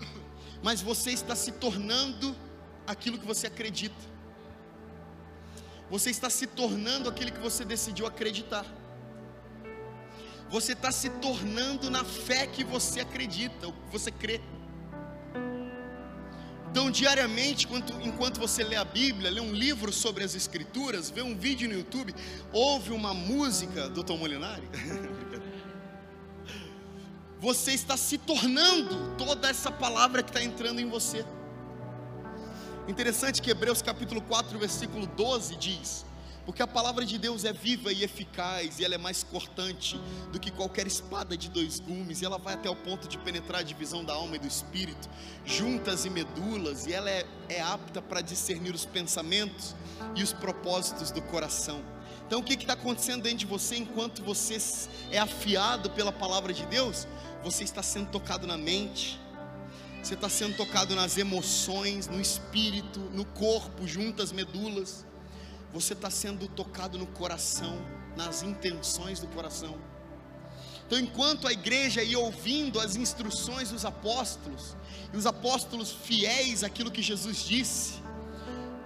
mas você está se tornando aquilo que você acredita. Você está se tornando aquilo que você decidiu acreditar. Você está se tornando na fé que você acredita, o que você crê. Então, diariamente, enquanto, enquanto você lê a Bíblia, lê um livro sobre as Escrituras, vê um vídeo no YouTube, ouve uma música do Tom Molinari, você está se tornando toda essa palavra que está entrando em você. Interessante que Hebreus capítulo 4, versículo 12 diz: porque a palavra de Deus é viva e eficaz, e ela é mais cortante do que qualquer espada de dois gumes, e ela vai até o ponto de penetrar a divisão da alma e do espírito, juntas e medulas, e ela é, é apta para discernir os pensamentos e os propósitos do coração. Então, o que está acontecendo dentro de você enquanto você é afiado pela palavra de Deus? Você está sendo tocado na mente, você está sendo tocado nas emoções, no espírito, no corpo, juntas medulas você está sendo tocado no coração, nas intenções do coração. Então, enquanto a igreja ia ouvindo as instruções dos apóstolos, e os apóstolos fiéis àquilo que Jesus disse,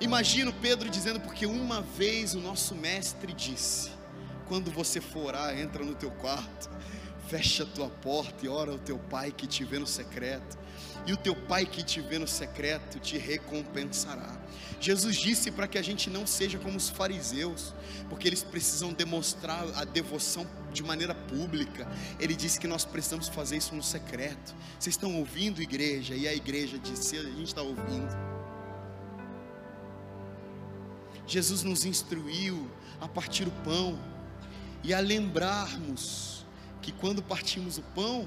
imagino Pedro dizendo, porque uma vez o nosso mestre disse: quando você for orar, entra no teu quarto, fecha a tua porta e ora ao teu pai que te vê no secreto, e o teu pai que te vê no secreto te recompensará. Jesus disse para que a gente não seja como os fariseus, porque eles precisam demonstrar a devoção de maneira pública. Ele disse que nós precisamos fazer isso no secreto. Vocês estão ouvindo, igreja? E a igreja disse: a gente está ouvindo. Jesus nos instruiu a partir o pão e a lembrarmos que quando partimos o pão,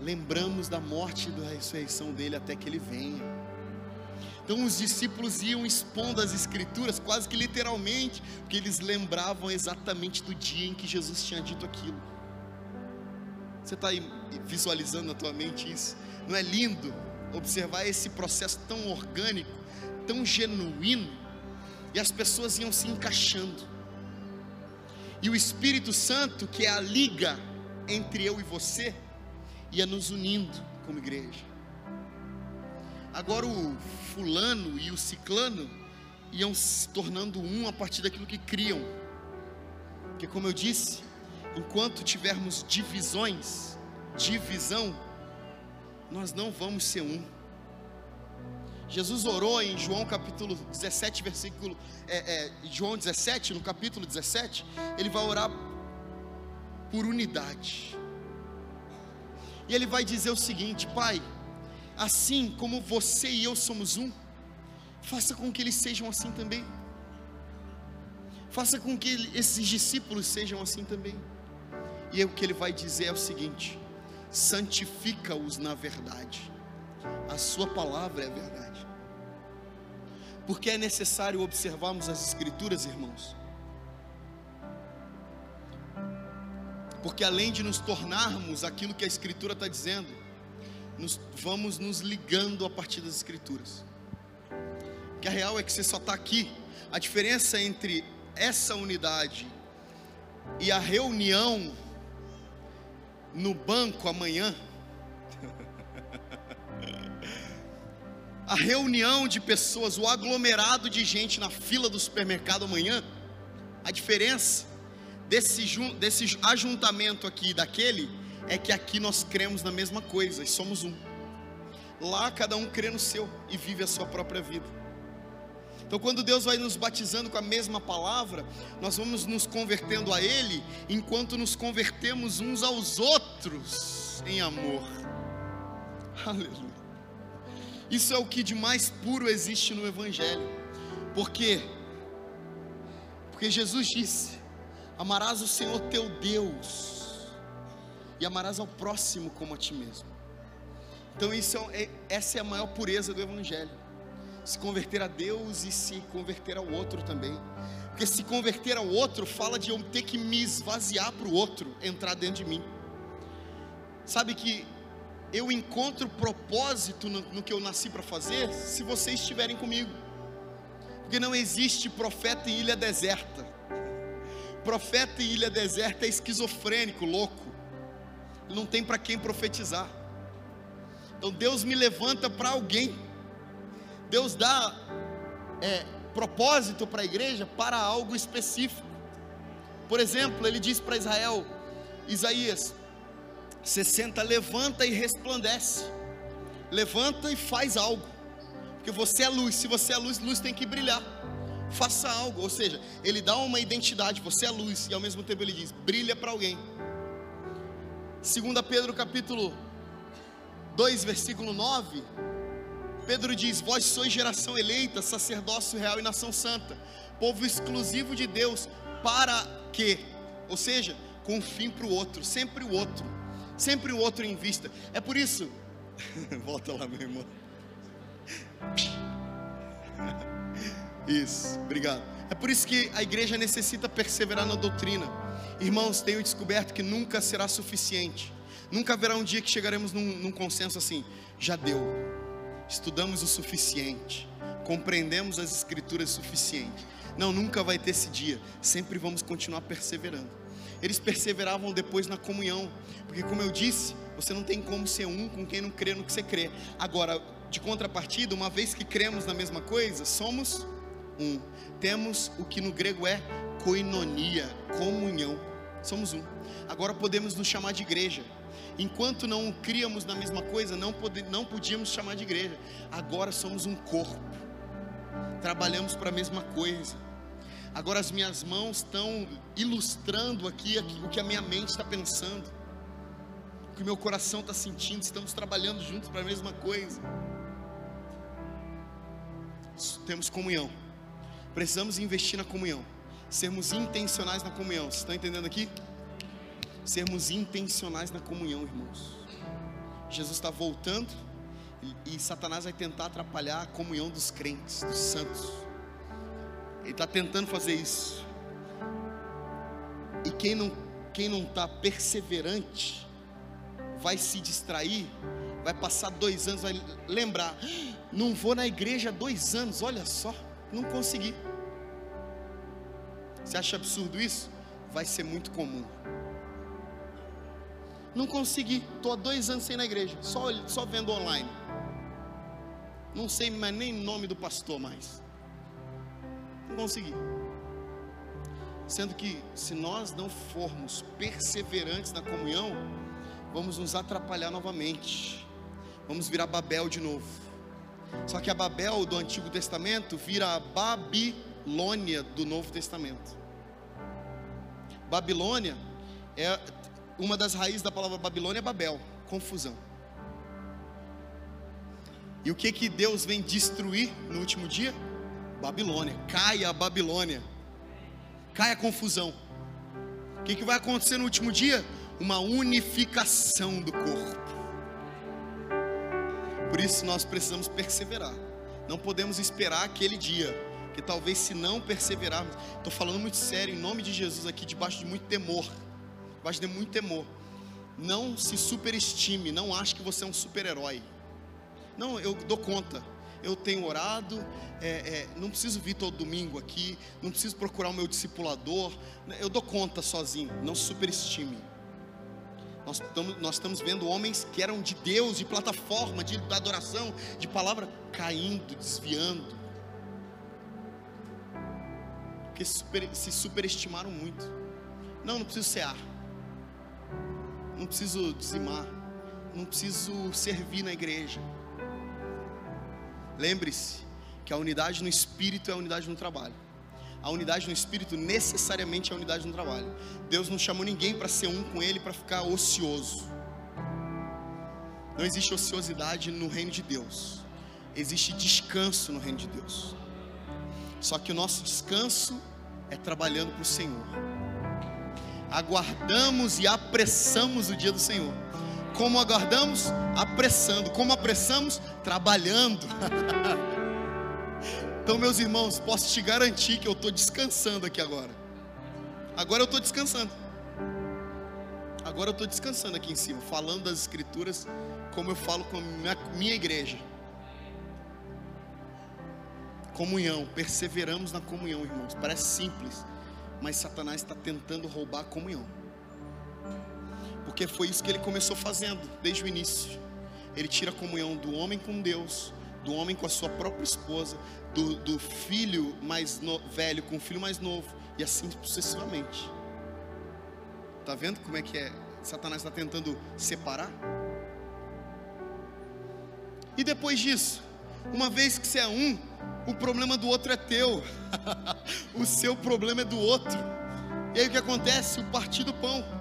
lembramos da morte e da ressurreição dele até que ele venha. Então os discípulos iam expondo as escrituras quase que literalmente, porque eles lembravam exatamente do dia em que Jesus tinha dito aquilo. Você está visualizando na tua mente isso? Não é lindo observar esse processo tão orgânico, tão genuíno, e as pessoas iam se encaixando. E o Espírito Santo, que é a liga entre eu e você, ia nos unindo como igreja. Agora o fulano e o ciclano iam se tornando um a partir daquilo que criam. Porque como eu disse, enquanto tivermos divisões, divisão, nós não vamos ser um. Jesus orou em João capítulo 17, versículo, é, é, João 17, no capítulo 17, ele vai orar por unidade. E ele vai dizer o seguinte: Pai, assim como você e eu somos um, faça com que eles sejam assim também. Faça com que esses discípulos sejam assim também. E o que ele vai dizer é o seguinte: santifica-os na verdade, a Sua palavra é a verdade. Porque é necessário observarmos as Escrituras, irmãos. Porque além de nos tornarmos aquilo que a Escritura está dizendo, nos, vamos nos ligando a partir das Escrituras. Que a real é que você só está aqui. A diferença entre essa unidade e a reunião no banco amanhã, a reunião de pessoas, o aglomerado de gente na fila do supermercado amanhã, a diferença desse, desse ajuntamento aqui daquele é que aqui nós cremos na mesma coisa e somos um. Lá cada um crê no seu e vive a sua própria vida. Então, quando Deus vai nos batizando com a mesma palavra, nós vamos nos convertendo a Ele, enquanto nos convertemos uns aos outros em amor. Aleluia. Isso é o que de mais puro existe no Evangelho. Por quê? Porque Jesus disse: Amarás o Senhor teu Deus e amarás ao próximo como a ti mesmo. Então isso é, é, essa é a maior pureza do Evangelho. Se converter a Deus e se converter ao outro também. Porque se converter ao outro fala de eu ter que me esvaziar para o outro entrar dentro de mim. Sabe que eu encontro propósito no, no que eu nasci para fazer se vocês estiverem comigo. Porque não existe profeta em ilha deserta. Profeta em ilha deserta é esquizofrênico, louco. Não tem para quem profetizar. Então Deus me levanta para alguém. Deus dá é, propósito para a igreja para algo específico. Por exemplo, ele diz para Israel, Isaías 60, levanta e resplandece. Levanta e faz algo. Porque você é luz, se você é luz, luz tem que brilhar. Faça algo, ou seja, ele dá uma identidade, você é luz, e ao mesmo tempo ele diz: brilha para alguém. 2 Pedro capítulo 2, versículo 9, Pedro diz: Vós sois geração eleita, sacerdócio real e nação santa, povo exclusivo de Deus, para quê? Ou seja, com um fim para o outro, sempre o outro, sempre o outro em vista. É por isso, volta lá, meu irmão. Isso, obrigado. É por isso que a igreja necessita perseverar na doutrina. Irmãos, tenho descoberto que nunca será suficiente. Nunca haverá um dia que chegaremos num, num consenso assim: já deu, estudamos o suficiente, compreendemos as escrituras o suficiente. Não, nunca vai ter esse dia. Sempre vamos continuar perseverando. Eles perseveravam depois na comunhão, porque, como eu disse, você não tem como ser um com quem não crê no que você crê. Agora, de contrapartida, uma vez que cremos na mesma coisa, somos um. Temos o que no grego é koinonia, comunhão. Somos um. Agora podemos nos chamar de igreja. Enquanto não criamos na mesma coisa, não, pode, não podíamos chamar de igreja. Agora somos um corpo. Trabalhamos para a mesma coisa. Agora as minhas mãos estão ilustrando aqui, aqui o que a minha mente está pensando, o que o meu coração está sentindo. Estamos trabalhando juntos para a mesma coisa. Temos comunhão. Precisamos investir na comunhão. Sermos intencionais na comunhão. Vocês estão entendendo aqui? Sermos intencionais na comunhão, irmãos. Jesus está voltando e, e Satanás vai tentar atrapalhar a comunhão dos crentes, dos santos. Ele está tentando fazer isso. E quem não quem não está perseverante vai se distrair, vai passar dois anos, vai lembrar, não vou na igreja dois anos, olha só, não consegui. Você acha absurdo isso? Vai ser muito comum. Não consegui, estou há dois anos sem ir na igreja, só, só vendo online. Não sei mais nem nome do pastor mais. Não consegui. Sendo que se nós não formos perseverantes na comunhão, vamos nos atrapalhar novamente. Vamos virar Babel de novo. Só que a Babel do Antigo Testamento vira a Babilônia do Novo Testamento. Babilônia é uma das raízes da palavra Babilônia é Babel, confusão. E o que que Deus vem destruir no último dia? Babilônia. Caia a Babilônia. Caia a confusão. O que, que vai acontecer no último dia? Uma unificação do corpo. Por isso nós precisamos perseverar. Não podemos esperar aquele dia. Que talvez se não perseverarmos, estou falando muito sério, em nome de Jesus aqui, debaixo de muito temor. Debaixo de muito temor. Não se superestime, não ache que você é um super-herói. Não, eu dou conta eu tenho orado, é, é, não preciso vir todo domingo aqui, não preciso procurar o meu discipulador, né, eu dou conta sozinho, não superestime. Nós estamos, nós estamos vendo homens que eram de Deus, de plataforma, de adoração, de palavra, caindo, desviando, porque super, se superestimaram muito. Não, não preciso cear, não preciso dizimar, não preciso servir na igreja Lembre-se que a unidade no espírito é a unidade no trabalho. A unidade no espírito necessariamente é a unidade no trabalho. Deus não chamou ninguém para ser um com ele para ficar ocioso. Não existe ociosidade no reino de Deus. Existe descanso no reino de Deus. Só que o nosso descanso é trabalhando para o Senhor. Aguardamos e apressamos o dia do Senhor. Como aguardamos? Apressando. Como apressamos? Trabalhando. então, meus irmãos, posso te garantir que eu estou descansando aqui agora. Agora eu estou descansando. Agora eu estou descansando aqui em cima, falando das escrituras, como eu falo com a minha, minha igreja. Comunhão, perseveramos na comunhão, irmãos. Parece simples, mas Satanás está tentando roubar a comunhão. Porque foi isso que ele começou fazendo desde o início. Ele tira a comunhão do homem com Deus, do homem com a sua própria esposa, do, do filho mais no, velho com o filho mais novo, e assim sucessivamente. Está vendo como é que é? Satanás está tentando separar. E depois disso, uma vez que você é um, o problema do outro é teu, o seu problema é do outro. E aí o que acontece? O partir do pão.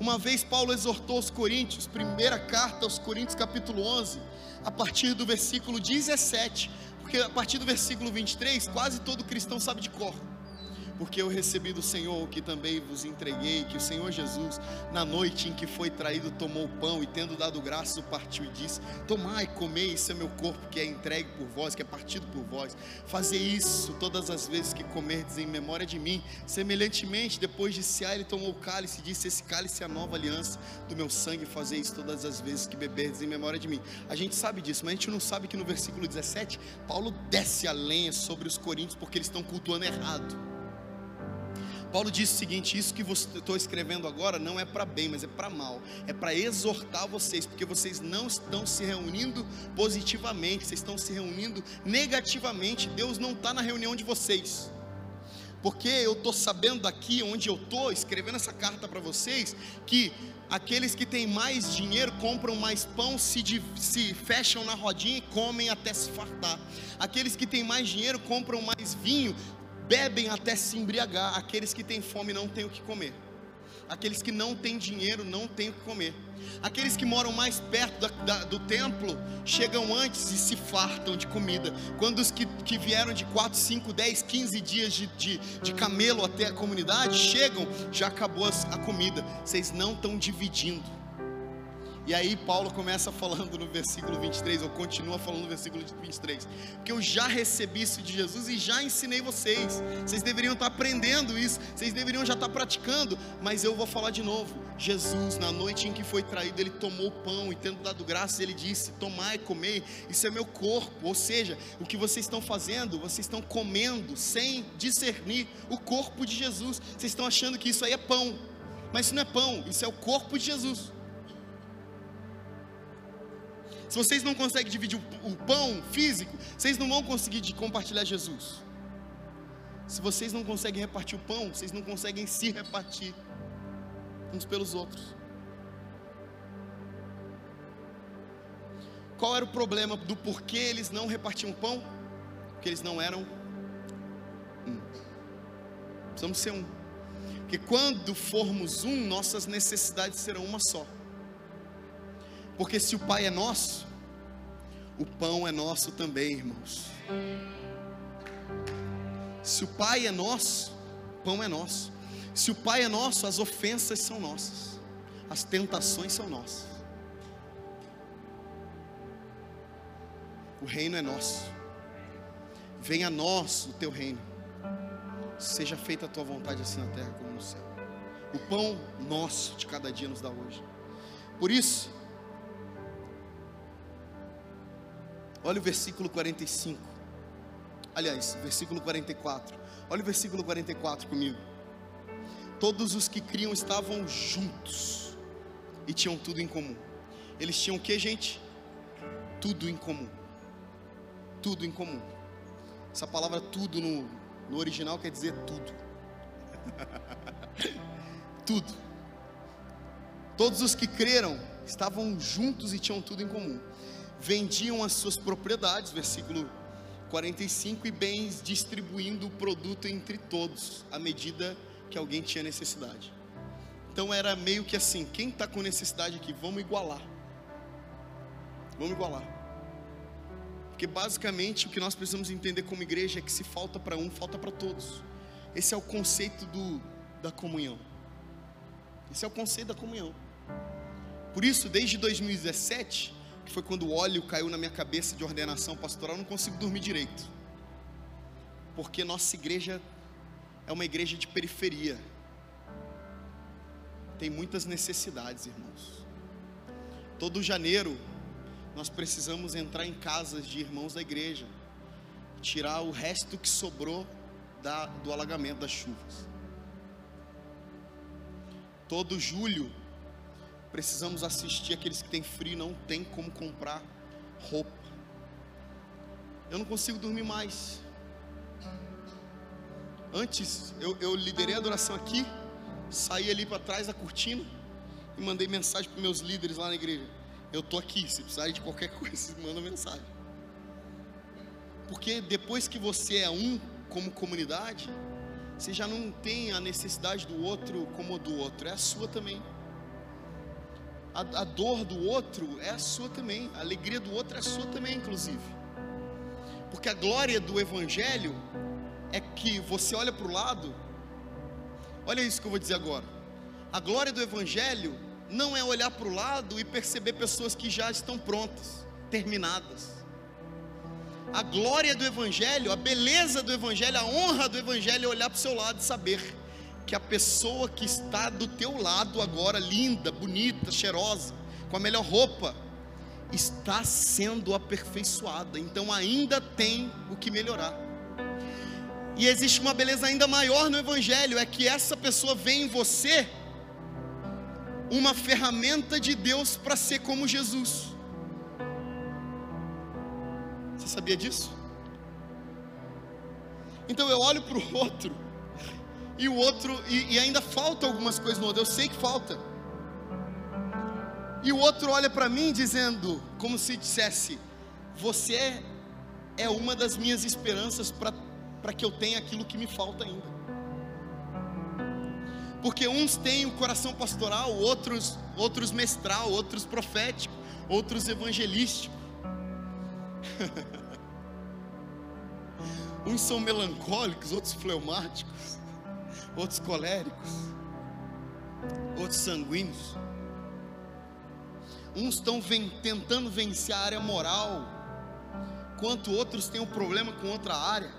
Uma vez Paulo exortou os coríntios, primeira carta aos coríntios, capítulo 11, a partir do versículo 17, porque a partir do versículo 23, quase todo cristão sabe de cor porque eu recebi do Senhor o que também vos entreguei, que o Senhor Jesus, na noite em que foi traído, tomou o pão e, tendo dado graça, partiu e disse: Tomai, comei, isso é meu corpo que é entregue por vós, que é partido por vós. Fazer isso todas as vezes que comerdes em memória de mim. Semelhantemente, depois de cear, ele tomou o cálice e disse: Esse cálice é a nova aliança do meu sangue. Fazer isso todas as vezes que beberdes em memória de mim. A gente sabe disso, mas a gente não sabe que no versículo 17, Paulo desce a lenha sobre os coríntios porque eles estão cultuando errado. Paulo disse o seguinte: Isso que estou escrevendo agora não é para bem, mas é para mal. É para exortar vocês, porque vocês não estão se reunindo positivamente, vocês estão se reunindo negativamente. Deus não está na reunião de vocês. Porque eu estou sabendo aqui onde eu estou, escrevendo essa carta para vocês, que aqueles que têm mais dinheiro compram mais pão, se, se, fecham na rodinha e comem até se fartar. Aqueles que têm mais dinheiro compram mais vinho, bebem até se embriagar. Aqueles que têm fome não têm o que comer. Aqueles que não têm dinheiro não têm o que comer. Aqueles que moram mais perto da, da, do templo chegam antes e se fartam de comida. Quando os que, que vieram de 4, 5, 10, 15 dias de, de, de camelo até a comunidade chegam, já acabou a comida. Vocês não estão dividindo. E aí Paulo começa falando no versículo 23, ou continua falando no versículo 23, porque eu já recebi isso de Jesus e já ensinei vocês. Vocês deveriam estar aprendendo isso, vocês deveriam já estar praticando, mas eu vou falar de novo. Jesus, na noite em que foi traído, ele tomou o pão e tendo dado graças, ele disse: "Tomai, comei, isso é meu corpo". Ou seja, o que vocês estão fazendo, vocês estão comendo sem discernir o corpo de Jesus. Vocês estão achando que isso aí é pão. Mas isso não é pão, isso é o corpo de Jesus. Se vocês não conseguem dividir o pão físico, vocês não vão conseguir compartilhar Jesus. Se vocês não conseguem repartir o pão, vocês não conseguem se repartir uns pelos outros. Qual era o problema do porquê eles não repartiam pão? Porque eles não eram um. Precisamos ser um. Porque quando formos um, nossas necessidades serão uma só. Porque se o Pai é nosso, o pão é nosso também, irmãos. Se o Pai é nosso, o pão é nosso. Se o Pai é nosso, as ofensas são nossas, as tentações são nossas. O reino é nosso. Venha a nós o teu reino. Seja feita a tua vontade assim na terra como no céu. O pão nosso de cada dia nos dá hoje. Por isso, Olha o versículo 45. Aliás, versículo 44. Olha o versículo 44 comigo. Todos os que criam estavam juntos e tinham tudo em comum. Eles tinham o que, gente? Tudo em comum. Tudo em comum. Essa palavra tudo no, no original quer dizer tudo. tudo. Todos os que creram estavam juntos e tinham tudo em comum vendiam as suas propriedades, versículo 45, e bens distribuindo o produto entre todos, à medida que alguém tinha necessidade. Então era meio que assim: quem está com necessidade aqui, vamos igualar. Vamos igualar. Porque basicamente o que nós precisamos entender como igreja é que se falta para um, falta para todos. Esse é o conceito do, da comunhão. Esse é o conceito da comunhão. Por isso, desde 2017, que foi quando o óleo caiu na minha cabeça de ordenação pastoral, eu não consigo dormir direito. Porque nossa igreja é uma igreja de periferia. tem muitas necessidades, irmãos. Todo janeiro nós precisamos entrar em casas de irmãos da igreja, tirar o resto que sobrou da, do alagamento das chuvas. Todo julho precisamos assistir aqueles que têm frio e não tem como comprar roupa. Eu não consigo dormir mais. Antes eu, eu liderei a adoração aqui, saí ali para trás da cortina e mandei mensagem para meus líderes lá na igreja. Eu tô aqui, se precisar de qualquer coisa, manda mensagem. Porque depois que você é um como comunidade, você já não tem a necessidade do outro como a do outro, é a sua também. A, a dor do outro é a sua também, a alegria do outro é a sua também, inclusive. Porque a glória do Evangelho é que você olha para o lado, olha isso que eu vou dizer agora. A glória do Evangelho não é olhar para o lado e perceber pessoas que já estão prontas, terminadas. A glória do Evangelho, a beleza do Evangelho, a honra do Evangelho é olhar para o seu lado e saber que a pessoa que está do teu lado agora, linda, bonita, cheirosa, com a melhor roupa, está sendo aperfeiçoada. Então ainda tem o que melhorar. E existe uma beleza ainda maior no Evangelho: é que essa pessoa vê em você uma ferramenta de Deus para ser como Jesus. Você sabia disso? Então eu olho para o outro, e o outro, e, e, ainda falta algumas coisas no outro, eu sei que falta. E o outro olha para mim dizendo, como se dissesse: Você é, é uma das minhas esperanças para que eu tenha aquilo que me falta ainda. Porque uns têm o coração pastoral, outros, outros mestral, outros profético, outros evangelístico. uns são melancólicos, outros fleumáticos, outros coléricos, outros sanguíneos. Uns estão ven tentando vencer a área moral, enquanto outros têm um problema com outra área.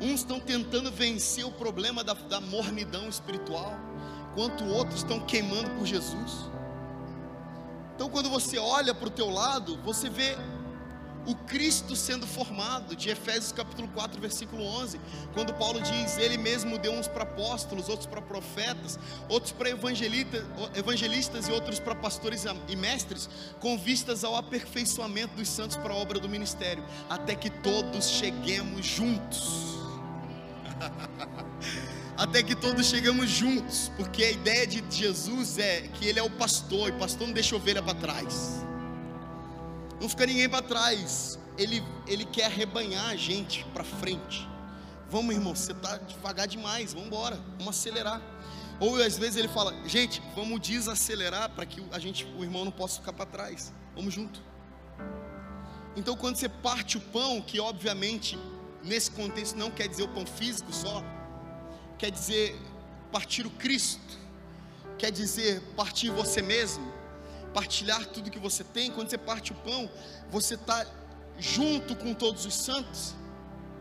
Uns estão tentando vencer o problema da, da mornidão espiritual, enquanto outros estão queimando por Jesus. Então, quando você olha para o teu lado, você vê o Cristo sendo formado, de Efésios capítulo 4, versículo 11, quando Paulo diz: Ele mesmo deu uns para apóstolos, outros para profetas, outros para evangelistas, e outros para pastores e mestres, com vistas ao aperfeiçoamento dos santos para a obra do ministério, até que todos cheguemos juntos. Até que todos chegamos juntos, porque a ideia de Jesus é que Ele é o pastor, e pastor não deixa ovelha para trás, não fica ninguém para trás, ele, ele quer arrebanhar a gente para frente. Vamos, irmão, você está devagar demais, vamos embora, vamos acelerar. Ou às vezes ele fala, gente, vamos desacelerar para que a gente, o irmão não possa ficar para trás. Vamos junto. Então, quando você parte o pão, que obviamente nesse contexto não quer dizer o pão físico só, quer dizer partir o Cristo, quer dizer partir você mesmo, partilhar tudo que você tem. Quando você parte o pão, você está junto com todos os santos,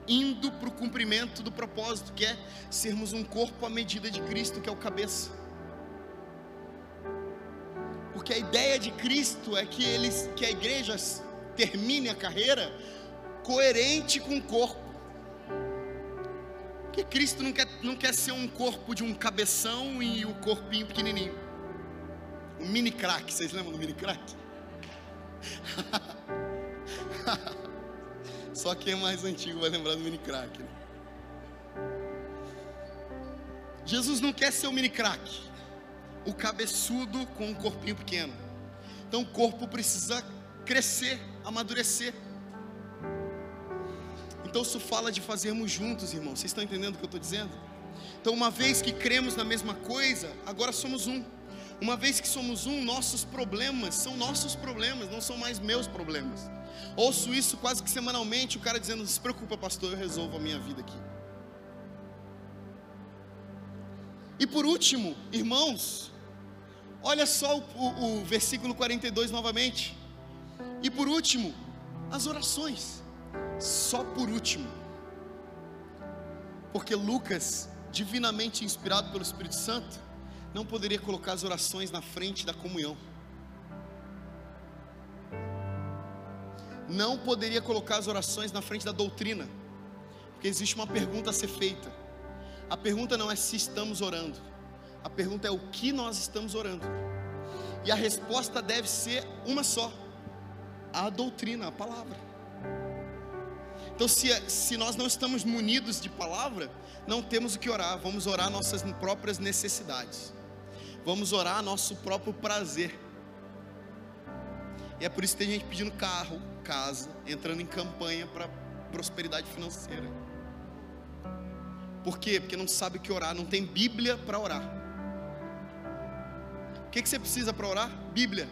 indo para o cumprimento do propósito, que é sermos um corpo à medida de Cristo, que é o cabeça. Porque a ideia de Cristo é que, eles, que a igreja termine a carreira coerente com o corpo. Porque Cristo não quer, não quer ser um corpo de um cabeção e o um corpinho pequenininho. Um mini crack, vocês lembram do mini crack? Só quem é mais antigo vai lembrar do mini crack. Né? Jesus não quer ser o mini crack, o cabeçudo com um corpinho pequeno. Então o corpo precisa crescer, amadurecer. Então isso fala de fazermos juntos, irmãos. Vocês estão entendendo o que eu estou dizendo? Então, uma vez que cremos na mesma coisa, agora somos um. Uma vez que somos um, nossos problemas são nossos problemas, não são mais meus problemas. Ouço isso quase que semanalmente, o cara dizendo: se preocupa, pastor, eu resolvo a minha vida aqui. E por último, irmãos, olha só o, o, o versículo 42 novamente. E por último, as orações só por último, porque Lucas, divinamente inspirado pelo Espírito Santo, não poderia colocar as orações na frente da comunhão. Não poderia colocar as orações na frente da doutrina. Porque existe uma pergunta a ser feita. A pergunta não é se estamos orando. A pergunta é o que nós estamos orando. E a resposta deve ser uma só: a doutrina, a palavra. Então, se, se nós não estamos munidos de palavra, não temos o que orar, vamos orar nossas próprias necessidades, vamos orar nosso próprio prazer. E é por isso que tem gente pedindo carro, casa, entrando em campanha para prosperidade financeira. Por quê? Porque não sabe o que orar, não tem Bíblia para orar. O que, que você precisa para orar? Bíblia.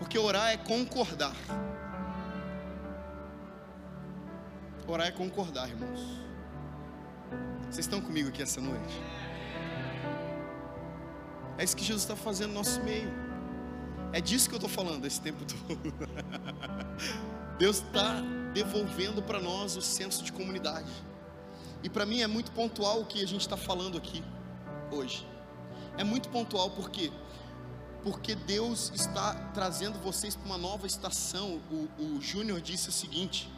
Porque orar é concordar. Orar é concordar, irmãos. Vocês estão comigo aqui essa noite? É isso que Jesus está fazendo no nosso meio. É disso que eu estou falando esse tempo todo. Deus está devolvendo para nós o senso de comunidade. E para mim é muito pontual o que a gente está falando aqui hoje. É muito pontual porque porque Deus está trazendo vocês para uma nova estação. O, o Júnior disse o seguinte: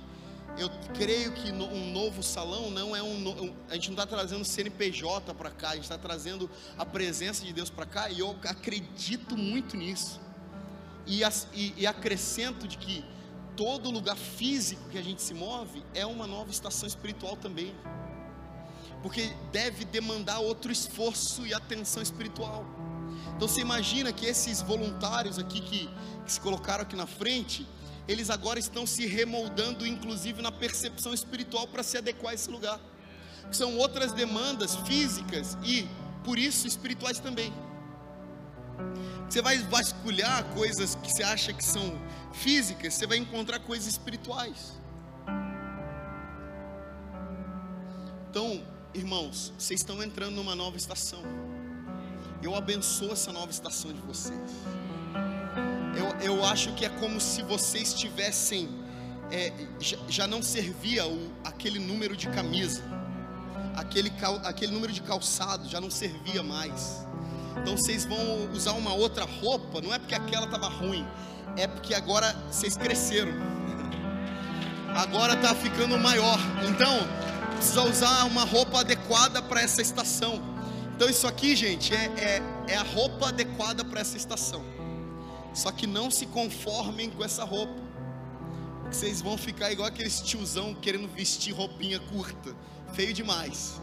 eu creio que um novo salão não é um. A gente não está trazendo CNPJ para cá, a gente está trazendo a presença de Deus para cá, e eu acredito muito nisso. E, e, e acrescento de que todo lugar físico que a gente se move é uma nova estação espiritual também porque deve demandar outro esforço e atenção espiritual. Então você imagina que esses voluntários aqui que, que se colocaram aqui na frente, eles agora estão se remoldando, inclusive na percepção espiritual, para se adequar a esse lugar. São outras demandas físicas e, por isso, espirituais também. Você vai vasculhar coisas que você acha que são físicas, você vai encontrar coisas espirituais. Então, Irmãos, vocês estão entrando numa nova estação. Eu abençoo essa nova estação de vocês. Eu, eu acho que é como se vocês tivessem. É, já, já, não servia o, aquele número de camisa, aquele, cal, aquele número de calçado já não servia mais. Então vocês vão usar uma outra roupa, não é porque aquela estava ruim, é porque agora vocês cresceram. Agora está ficando maior. Então, precisa usar uma roupa adequada para essa estação. Então, isso aqui, gente, é, é, é a roupa adequada para essa estação. Só que não se conformem com essa roupa. Vocês vão ficar igual aqueles tiozão querendo vestir roupinha curta. Feio demais.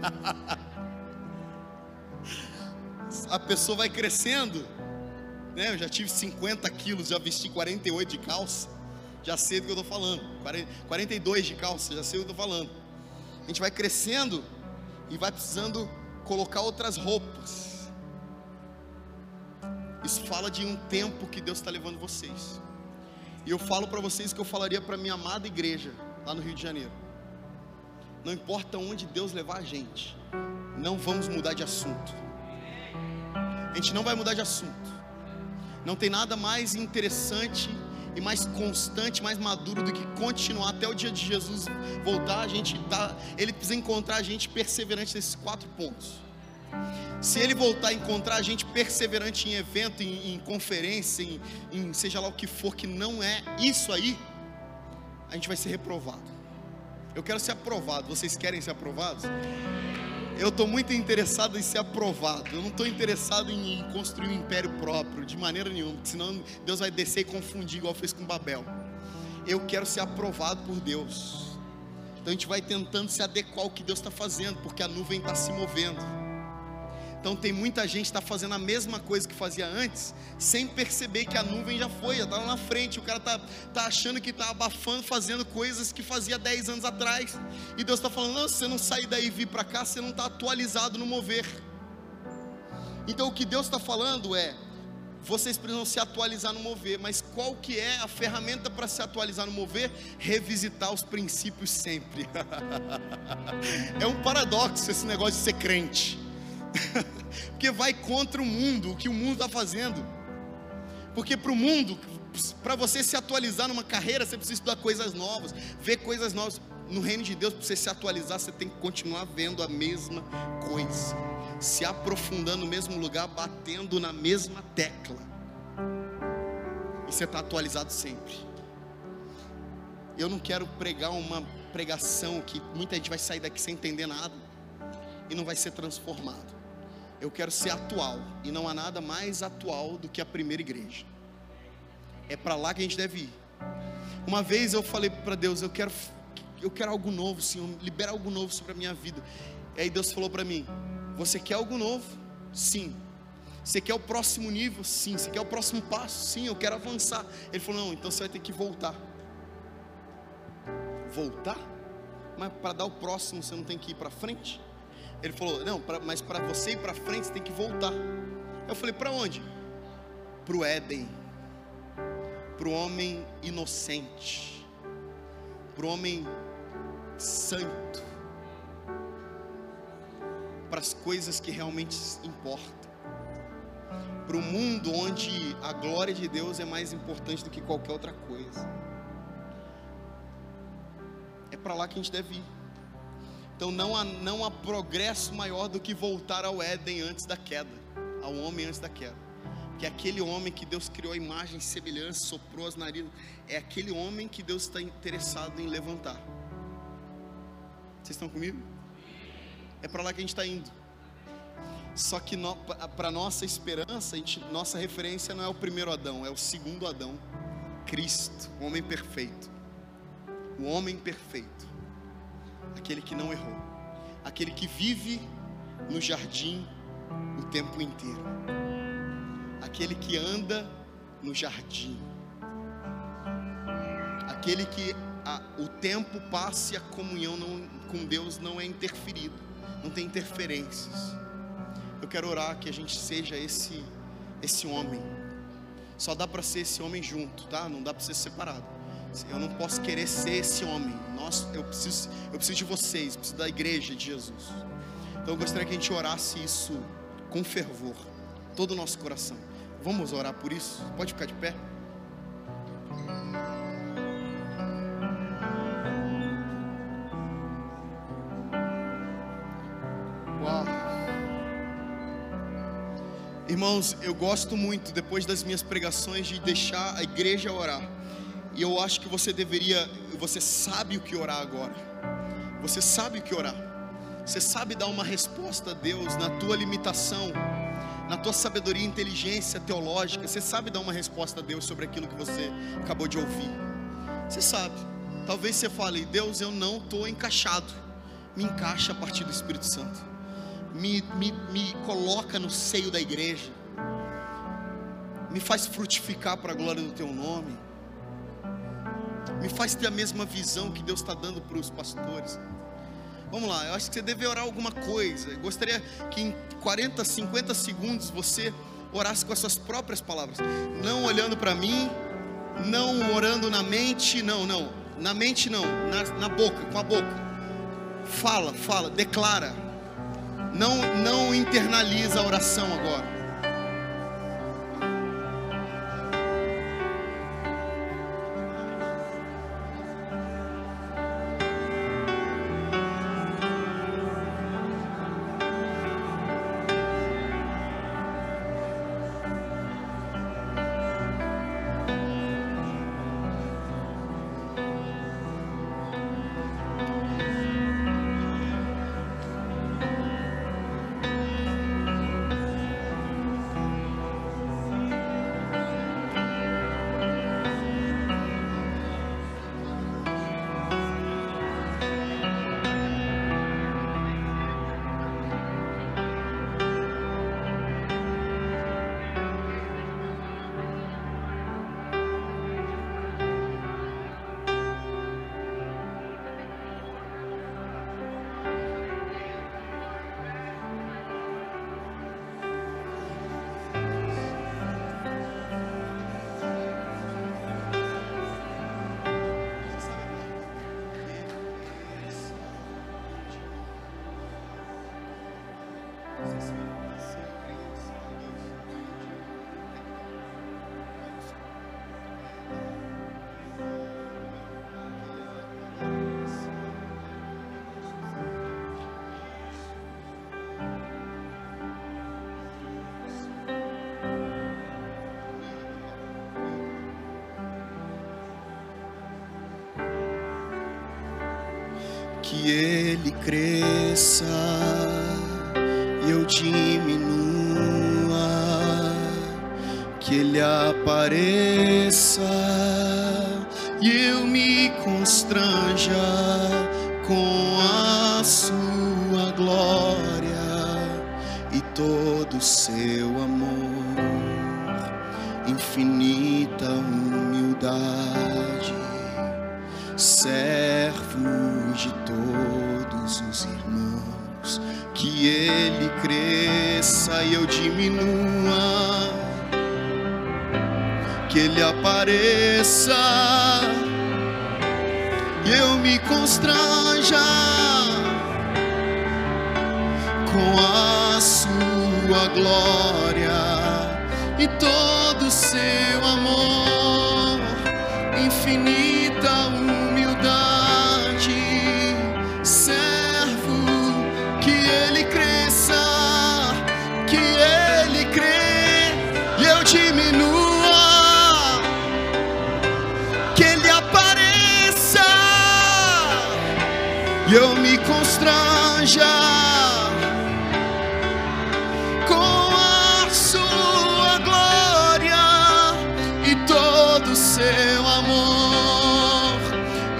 a pessoa vai crescendo. Né? Eu já tive 50 quilos, já vesti 48 de calça já sei do que eu estou falando. 42 de calça, já sei do que eu estou falando. A gente vai crescendo e vai precisando colocar outras roupas. Isso fala de um tempo que Deus está levando vocês. E eu falo para vocês que eu falaria para minha amada igreja lá no Rio de Janeiro. Não importa onde Deus levar a gente, não vamos mudar de assunto. A gente não vai mudar de assunto. Não tem nada mais interessante e mais constante, mais maduro do que continuar até o dia de Jesus voltar. A gente tá, ele precisa encontrar a gente perseverante nesses quatro pontos. Se ele voltar a encontrar a gente perseverante em evento, em, em conferência, em, em seja lá o que for, que não é isso aí, a gente vai ser reprovado. Eu quero ser aprovado. Vocês querem ser aprovados? Eu estou muito interessado em ser aprovado. Eu não estou interessado em construir um império próprio, de maneira nenhuma, porque senão Deus vai descer e confundir, igual fez com Babel. Eu quero ser aprovado por Deus. Então a gente vai tentando se adequar ao que Deus está fazendo, porque a nuvem está se movendo. Então tem muita gente que está fazendo a mesma coisa que fazia antes, sem perceber que a nuvem já foi, já está lá na frente. O cara está tá achando que está abafando, fazendo coisas que fazia 10 anos atrás. E Deus está falando: não, se você não sair daí e vir para cá, você não está atualizado no mover. Então o que Deus está falando é: vocês precisam se atualizar no mover, mas qual que é a ferramenta para se atualizar no mover? Revisitar os princípios sempre. é um paradoxo esse negócio de ser crente. Porque vai contra o mundo, o que o mundo está fazendo. Porque para o mundo, para você se atualizar numa carreira, você precisa estudar coisas novas, ver coisas novas. no reino de Deus, para você se atualizar, você tem que continuar vendo a mesma coisa, se aprofundando no mesmo lugar, batendo na mesma tecla. E você está atualizado sempre. Eu não quero pregar uma pregação que muita gente vai sair daqui sem entender nada e não vai ser transformado. Eu quero ser atual e não há nada mais atual do que a primeira igreja. É para lá que a gente deve ir. Uma vez eu falei para Deus, eu quero eu quero algo novo, Senhor, libera algo novo sobre a minha vida. E aí Deus falou para mim: Você quer algo novo? Sim. Você quer o próximo nível? Sim. Você quer o próximo passo? Sim, eu quero avançar. Ele falou: Não, então você vai ter que voltar. Voltar? Mas para dar o próximo você não tem que ir para frente? Ele falou: Não, pra, mas para você ir para frente você tem que voltar. Eu falei: Para onde? Para o Éden. Para o homem inocente. Para o homem santo, para as coisas que realmente importam, para o mundo onde a glória de Deus é mais importante do que qualquer outra coisa. É para lá que a gente deve ir. Então não há, não há progresso maior do que voltar ao Éden antes da queda, ao homem antes da queda. Que é aquele homem que Deus criou a imagem e semelhança, soprou as narinas, é aquele homem que Deus está interessado em levantar. Vocês estão comigo? É para lá que a gente está indo. Só que para nossa esperança, gente, nossa referência não é o primeiro Adão, é o segundo Adão, Cristo, o homem perfeito. O homem perfeito, aquele que não errou, aquele que vive no jardim o tempo inteiro, aquele que anda no jardim, aquele que a, o tempo passa e a comunhão não, com Deus não é interferido, não tem interferências. Eu quero orar que a gente seja esse esse homem. Só dá para ser esse homem junto, tá? Não dá para ser separado. Eu não posso querer ser esse homem. Nós, eu preciso, eu preciso de vocês, preciso da igreja de Jesus. Então eu gostaria que a gente orasse isso com fervor, todo o nosso coração. Vamos orar por isso? Pode ficar de pé? Irmãos, eu gosto muito, depois das minhas pregações, de deixar a igreja orar. E eu acho que você deveria, você sabe o que orar agora. Você sabe o que orar. Você sabe dar uma resposta a Deus na tua limitação, na tua sabedoria e inteligência teológica. Você sabe dar uma resposta a Deus sobre aquilo que você acabou de ouvir. Você sabe. Talvez você fale, Deus, eu não estou encaixado. Me encaixa a partir do Espírito Santo me, me, me coloca no seio da igreja, me faz frutificar para a glória do teu nome, me faz ter a mesma visão que Deus está dando para os pastores. Vamos lá, eu acho que você deve orar alguma coisa. Eu gostaria que em 40, 50 segundos você orasse com as suas próprias palavras, não olhando para mim, não orando na mente, não, não, na mente não, na, na boca, com a boca. Fala, fala, declara não, não internaliza a oração agora. Que ele cresça e eu diminua, que ele apareça e eu me constranja com a sua glória e todo o seu Ele apareça e eu me constranja com a Sua glória e todo o seu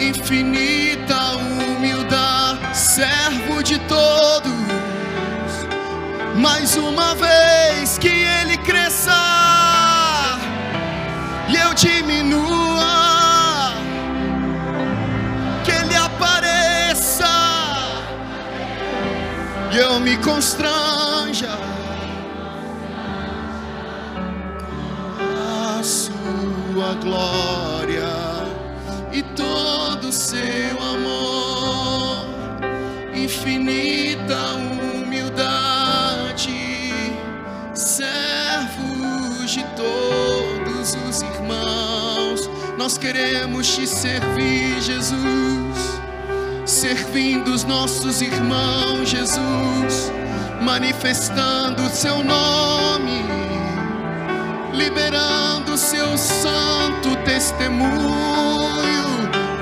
infinita humildade, servo de todos. Mais uma vez que Ele cresça e eu diminua, que Ele apareça e eu me constranja a Sua glória seu amor, infinita humildade, servos de todos os irmãos. Nós queremos te servir, Jesus, servindo os nossos irmãos, Jesus, manifestando o seu nome, liberando o seu santo testemunho.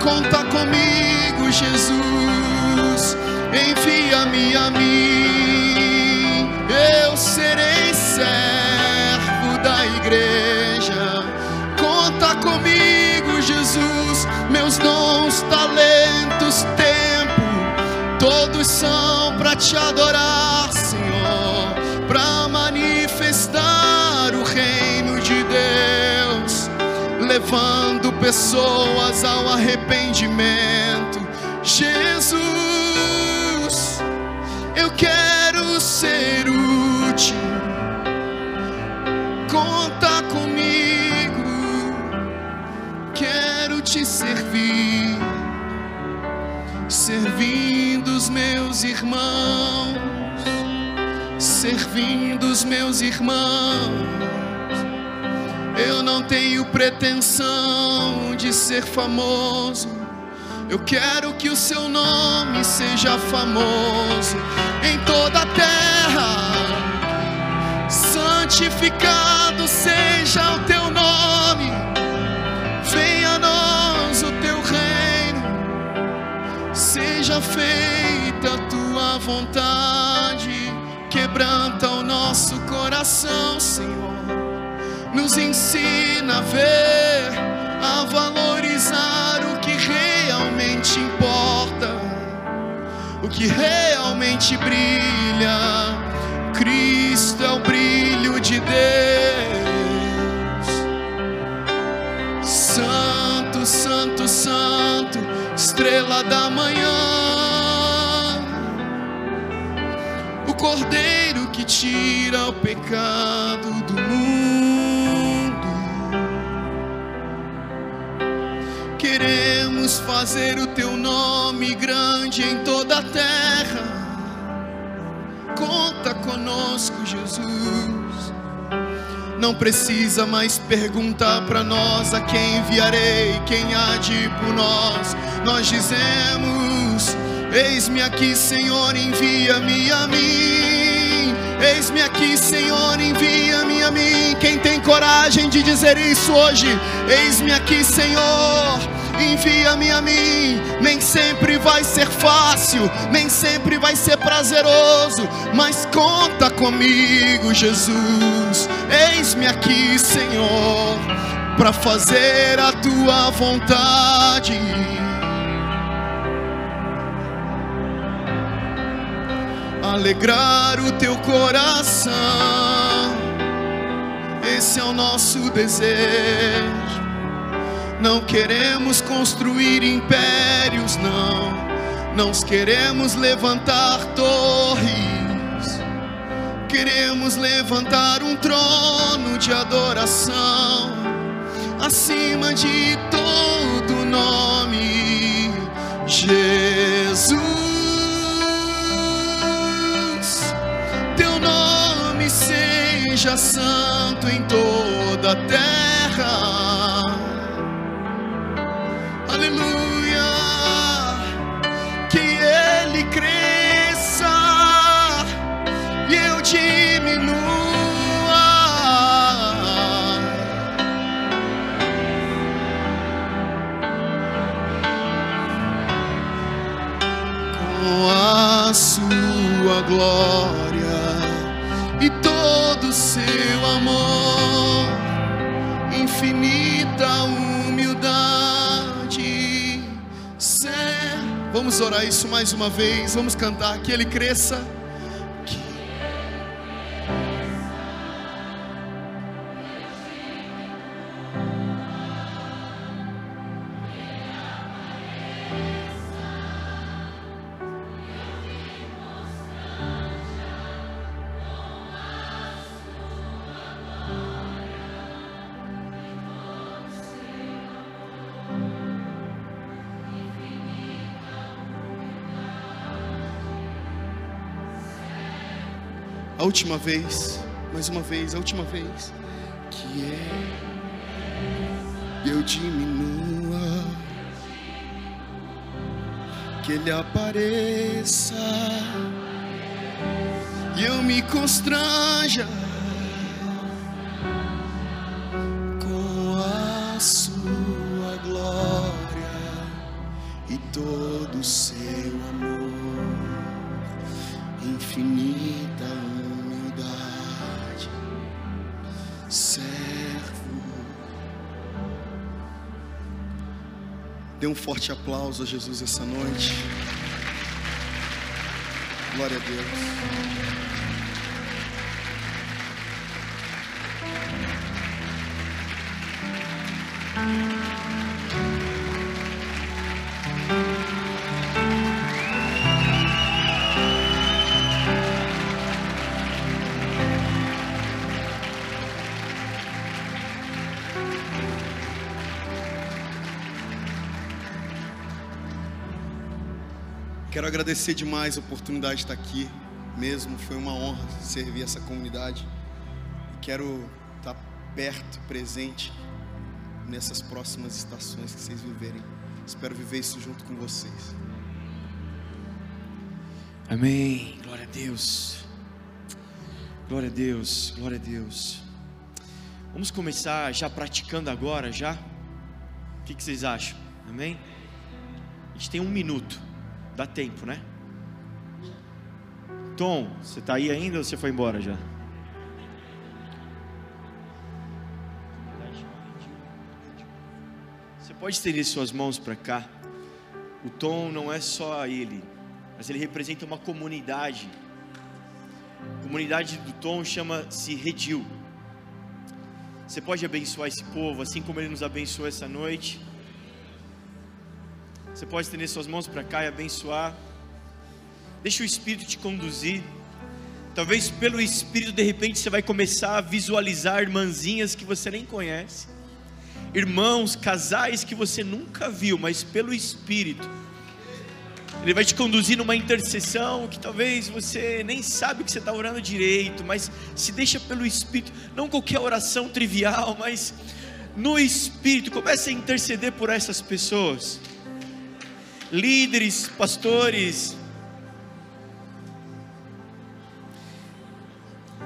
Conta comigo, Jesus, envia-me a mim, eu serei servo da igreja. Conta comigo, Jesus, meus dons, talentos, tempo, todos são para te adorar, Senhor, para manifestar o reino de Deus, levando pessoas ao arrependimento. Jesus, eu quero ser útil. Conta comigo, quero te servir, servindo os meus irmãos, servindo os meus irmãos. Eu não tenho pretensão de ser famoso. Eu quero que o seu nome seja famoso em toda a terra. Santificado seja o teu nome. Venha a nós o teu reino. Seja feita a tua vontade. Quebranta o nosso coração, Senhor nos ensina a ver, a valorizar o que realmente importa, o que realmente brilha. Cristo é o brilho de Deus. Santo, Santo, Santo, estrela da manhã. O Cordeiro que tira o pecado do mundo. Fazer o teu nome grande em toda a terra. Conta conosco, Jesus. Não precisa mais perguntar para nós a quem enviarei, quem há de por nós. Nós dizemos: Eis-me aqui, Senhor, envia-me a mim. Eis-me aqui, Senhor, envia-me a mim. Quem tem coragem de dizer isso hoje? Eis-me aqui, Senhor, envia-me a mim. Nem sempre vai ser fácil, nem sempre vai ser prazeroso, mas conta comigo, Jesus. Eis-me aqui, Senhor, para fazer a tua vontade. Alegrar o teu coração, esse é o nosso desejo não queremos construir impérios, não. Não queremos levantar torres. Queremos levantar um trono de adoração acima de todo nome. Jesus, teu nome seja santo em toda a terra aleluia, que ele cresça e eu diminua. Com a sua glória e todo o seu amor infinita Vamos orar isso mais uma vez. Vamos cantar que ele cresça. Última vez, mais uma vez, a última vez, que é eu diminua, que Ele apareça e eu me constranja um forte aplauso a Jesus essa noite. Glória a Deus. Agradecer demais a oportunidade de estar aqui, mesmo foi uma honra servir essa comunidade. Quero estar perto, presente nessas próximas estações que vocês viverem. Espero viver isso junto com vocês. Amém. Glória a Deus. Glória a Deus. Glória a Deus. Vamos começar já praticando agora, já? O que, que vocês acham? Amém? A gente tem um minuto. Dá tempo, né? Tom, você está aí ainda ou você foi embora já? Você pode estender suas mãos para cá. O Tom não é só ele, mas ele representa uma comunidade. A comunidade do Tom chama-se Redil. Você pode abençoar esse povo, assim como ele nos abençoou essa noite. Você pode estender suas mãos para cá e abençoar. Deixa o Espírito te conduzir. Talvez pelo Espírito, de repente, você vai começar a visualizar irmãzinhas que você nem conhece, irmãos, casais que você nunca viu, mas pelo Espírito, Ele vai te conduzir numa intercessão que talvez você nem sabe que você está orando direito, mas se deixa pelo Espírito, não qualquer oração trivial, mas no Espírito, comece a interceder por essas pessoas líderes, pastores.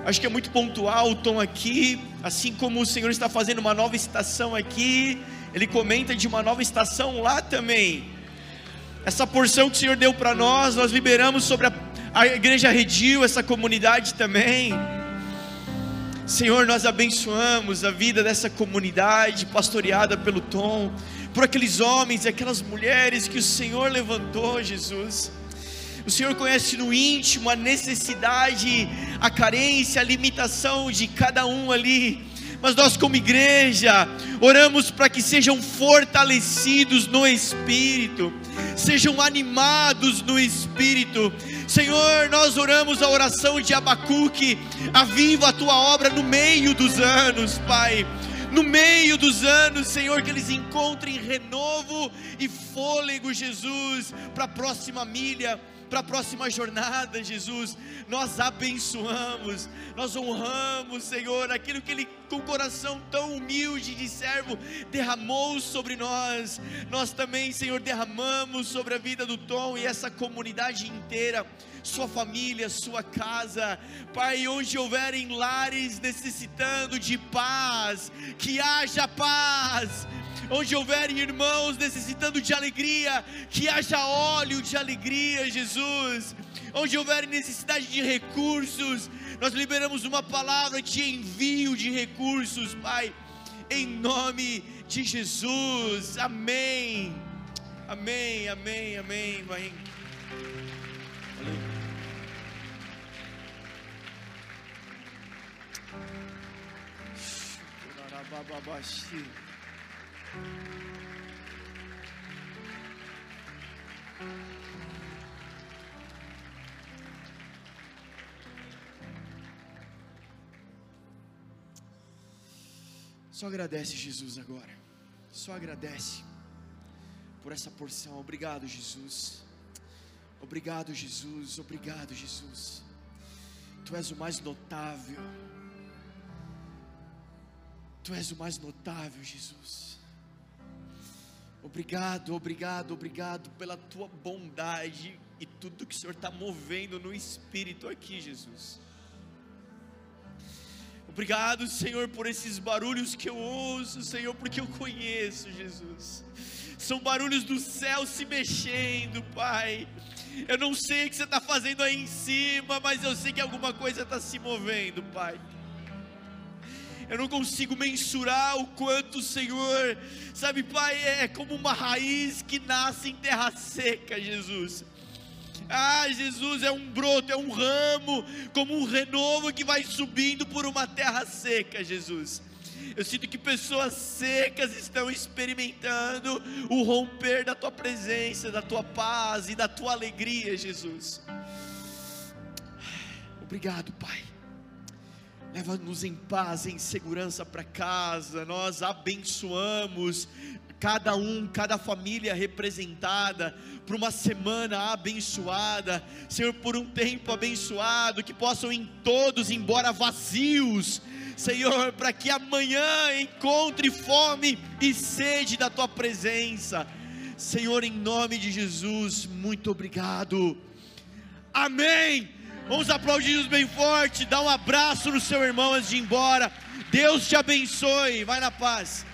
Acho que é muito pontual o tom aqui, assim como o Senhor está fazendo uma nova estação aqui, ele comenta de uma nova estação lá também. Essa porção que o Senhor deu para nós, nós liberamos sobre a, a igreja Redil, essa comunidade também. Senhor, nós abençoamos a vida dessa comunidade pastoreada pelo Tom, por aqueles homens e aquelas mulheres que o Senhor levantou, Jesus. O Senhor conhece no íntimo a necessidade, a carência, a limitação de cada um ali mas nós, como igreja, oramos para que sejam fortalecidos no espírito, sejam animados no espírito. Senhor, nós oramos a oração de Abacuque, aviva a tua obra no meio dos anos, Pai no meio dos anos, Senhor, que eles encontrem renovo e fôlego, Jesus, para a próxima milha, para a próxima jornada, Jesus. Nós abençoamos, nós honramos, Senhor, aquilo que Ele, com coração tão humilde de servo, derramou sobre nós. Nós também, Senhor, derramamos sobre a vida do Tom e essa comunidade inteira sua família, sua casa, Pai, onde houverem lares necessitando de paz, que haja paz, onde houverem irmãos necessitando de alegria, que haja óleo de alegria, Jesus. Onde houver necessidade de recursos, nós liberamos uma palavra de envio de recursos, Pai, em nome de Jesus. Amém. Amém, amém, amém. Vai. Valeu. Só agradece Jesus agora. Só agradece por essa porção. Obrigado, Jesus. Obrigado, Jesus. Obrigado, Jesus. Tu és o mais notável. Tu és o mais notável, Jesus. Obrigado, obrigado, obrigado pela tua bondade e tudo que o Senhor está movendo no espírito aqui, Jesus. Obrigado, Senhor, por esses barulhos que eu ouço, Senhor, porque eu conheço, Jesus. São barulhos do céu se mexendo, Pai. Eu não sei o que você está fazendo aí em cima, mas eu sei que alguma coisa está se movendo, Pai eu não consigo mensurar o quanto o Senhor, sabe, Pai, é como uma raiz que nasce em terra seca, Jesus. Ah, Jesus é um broto, é um ramo, como um renovo que vai subindo por uma terra seca, Jesus. Eu sinto que pessoas secas estão experimentando o romper da tua presença, da tua paz e da tua alegria, Jesus. Obrigado, Pai. Leva-nos em paz, em segurança para casa. Nós abençoamos cada um, cada família representada, por uma semana abençoada, Senhor, por um tempo abençoado, que possam ir todos embora vazios, Senhor, para que amanhã encontre fome e sede da tua presença, Senhor, em nome de Jesus, muito obrigado, amém. Vamos aplaudir bem forte, dá um abraço no seu irmão antes de ir embora. Deus te abençoe. Vai na paz.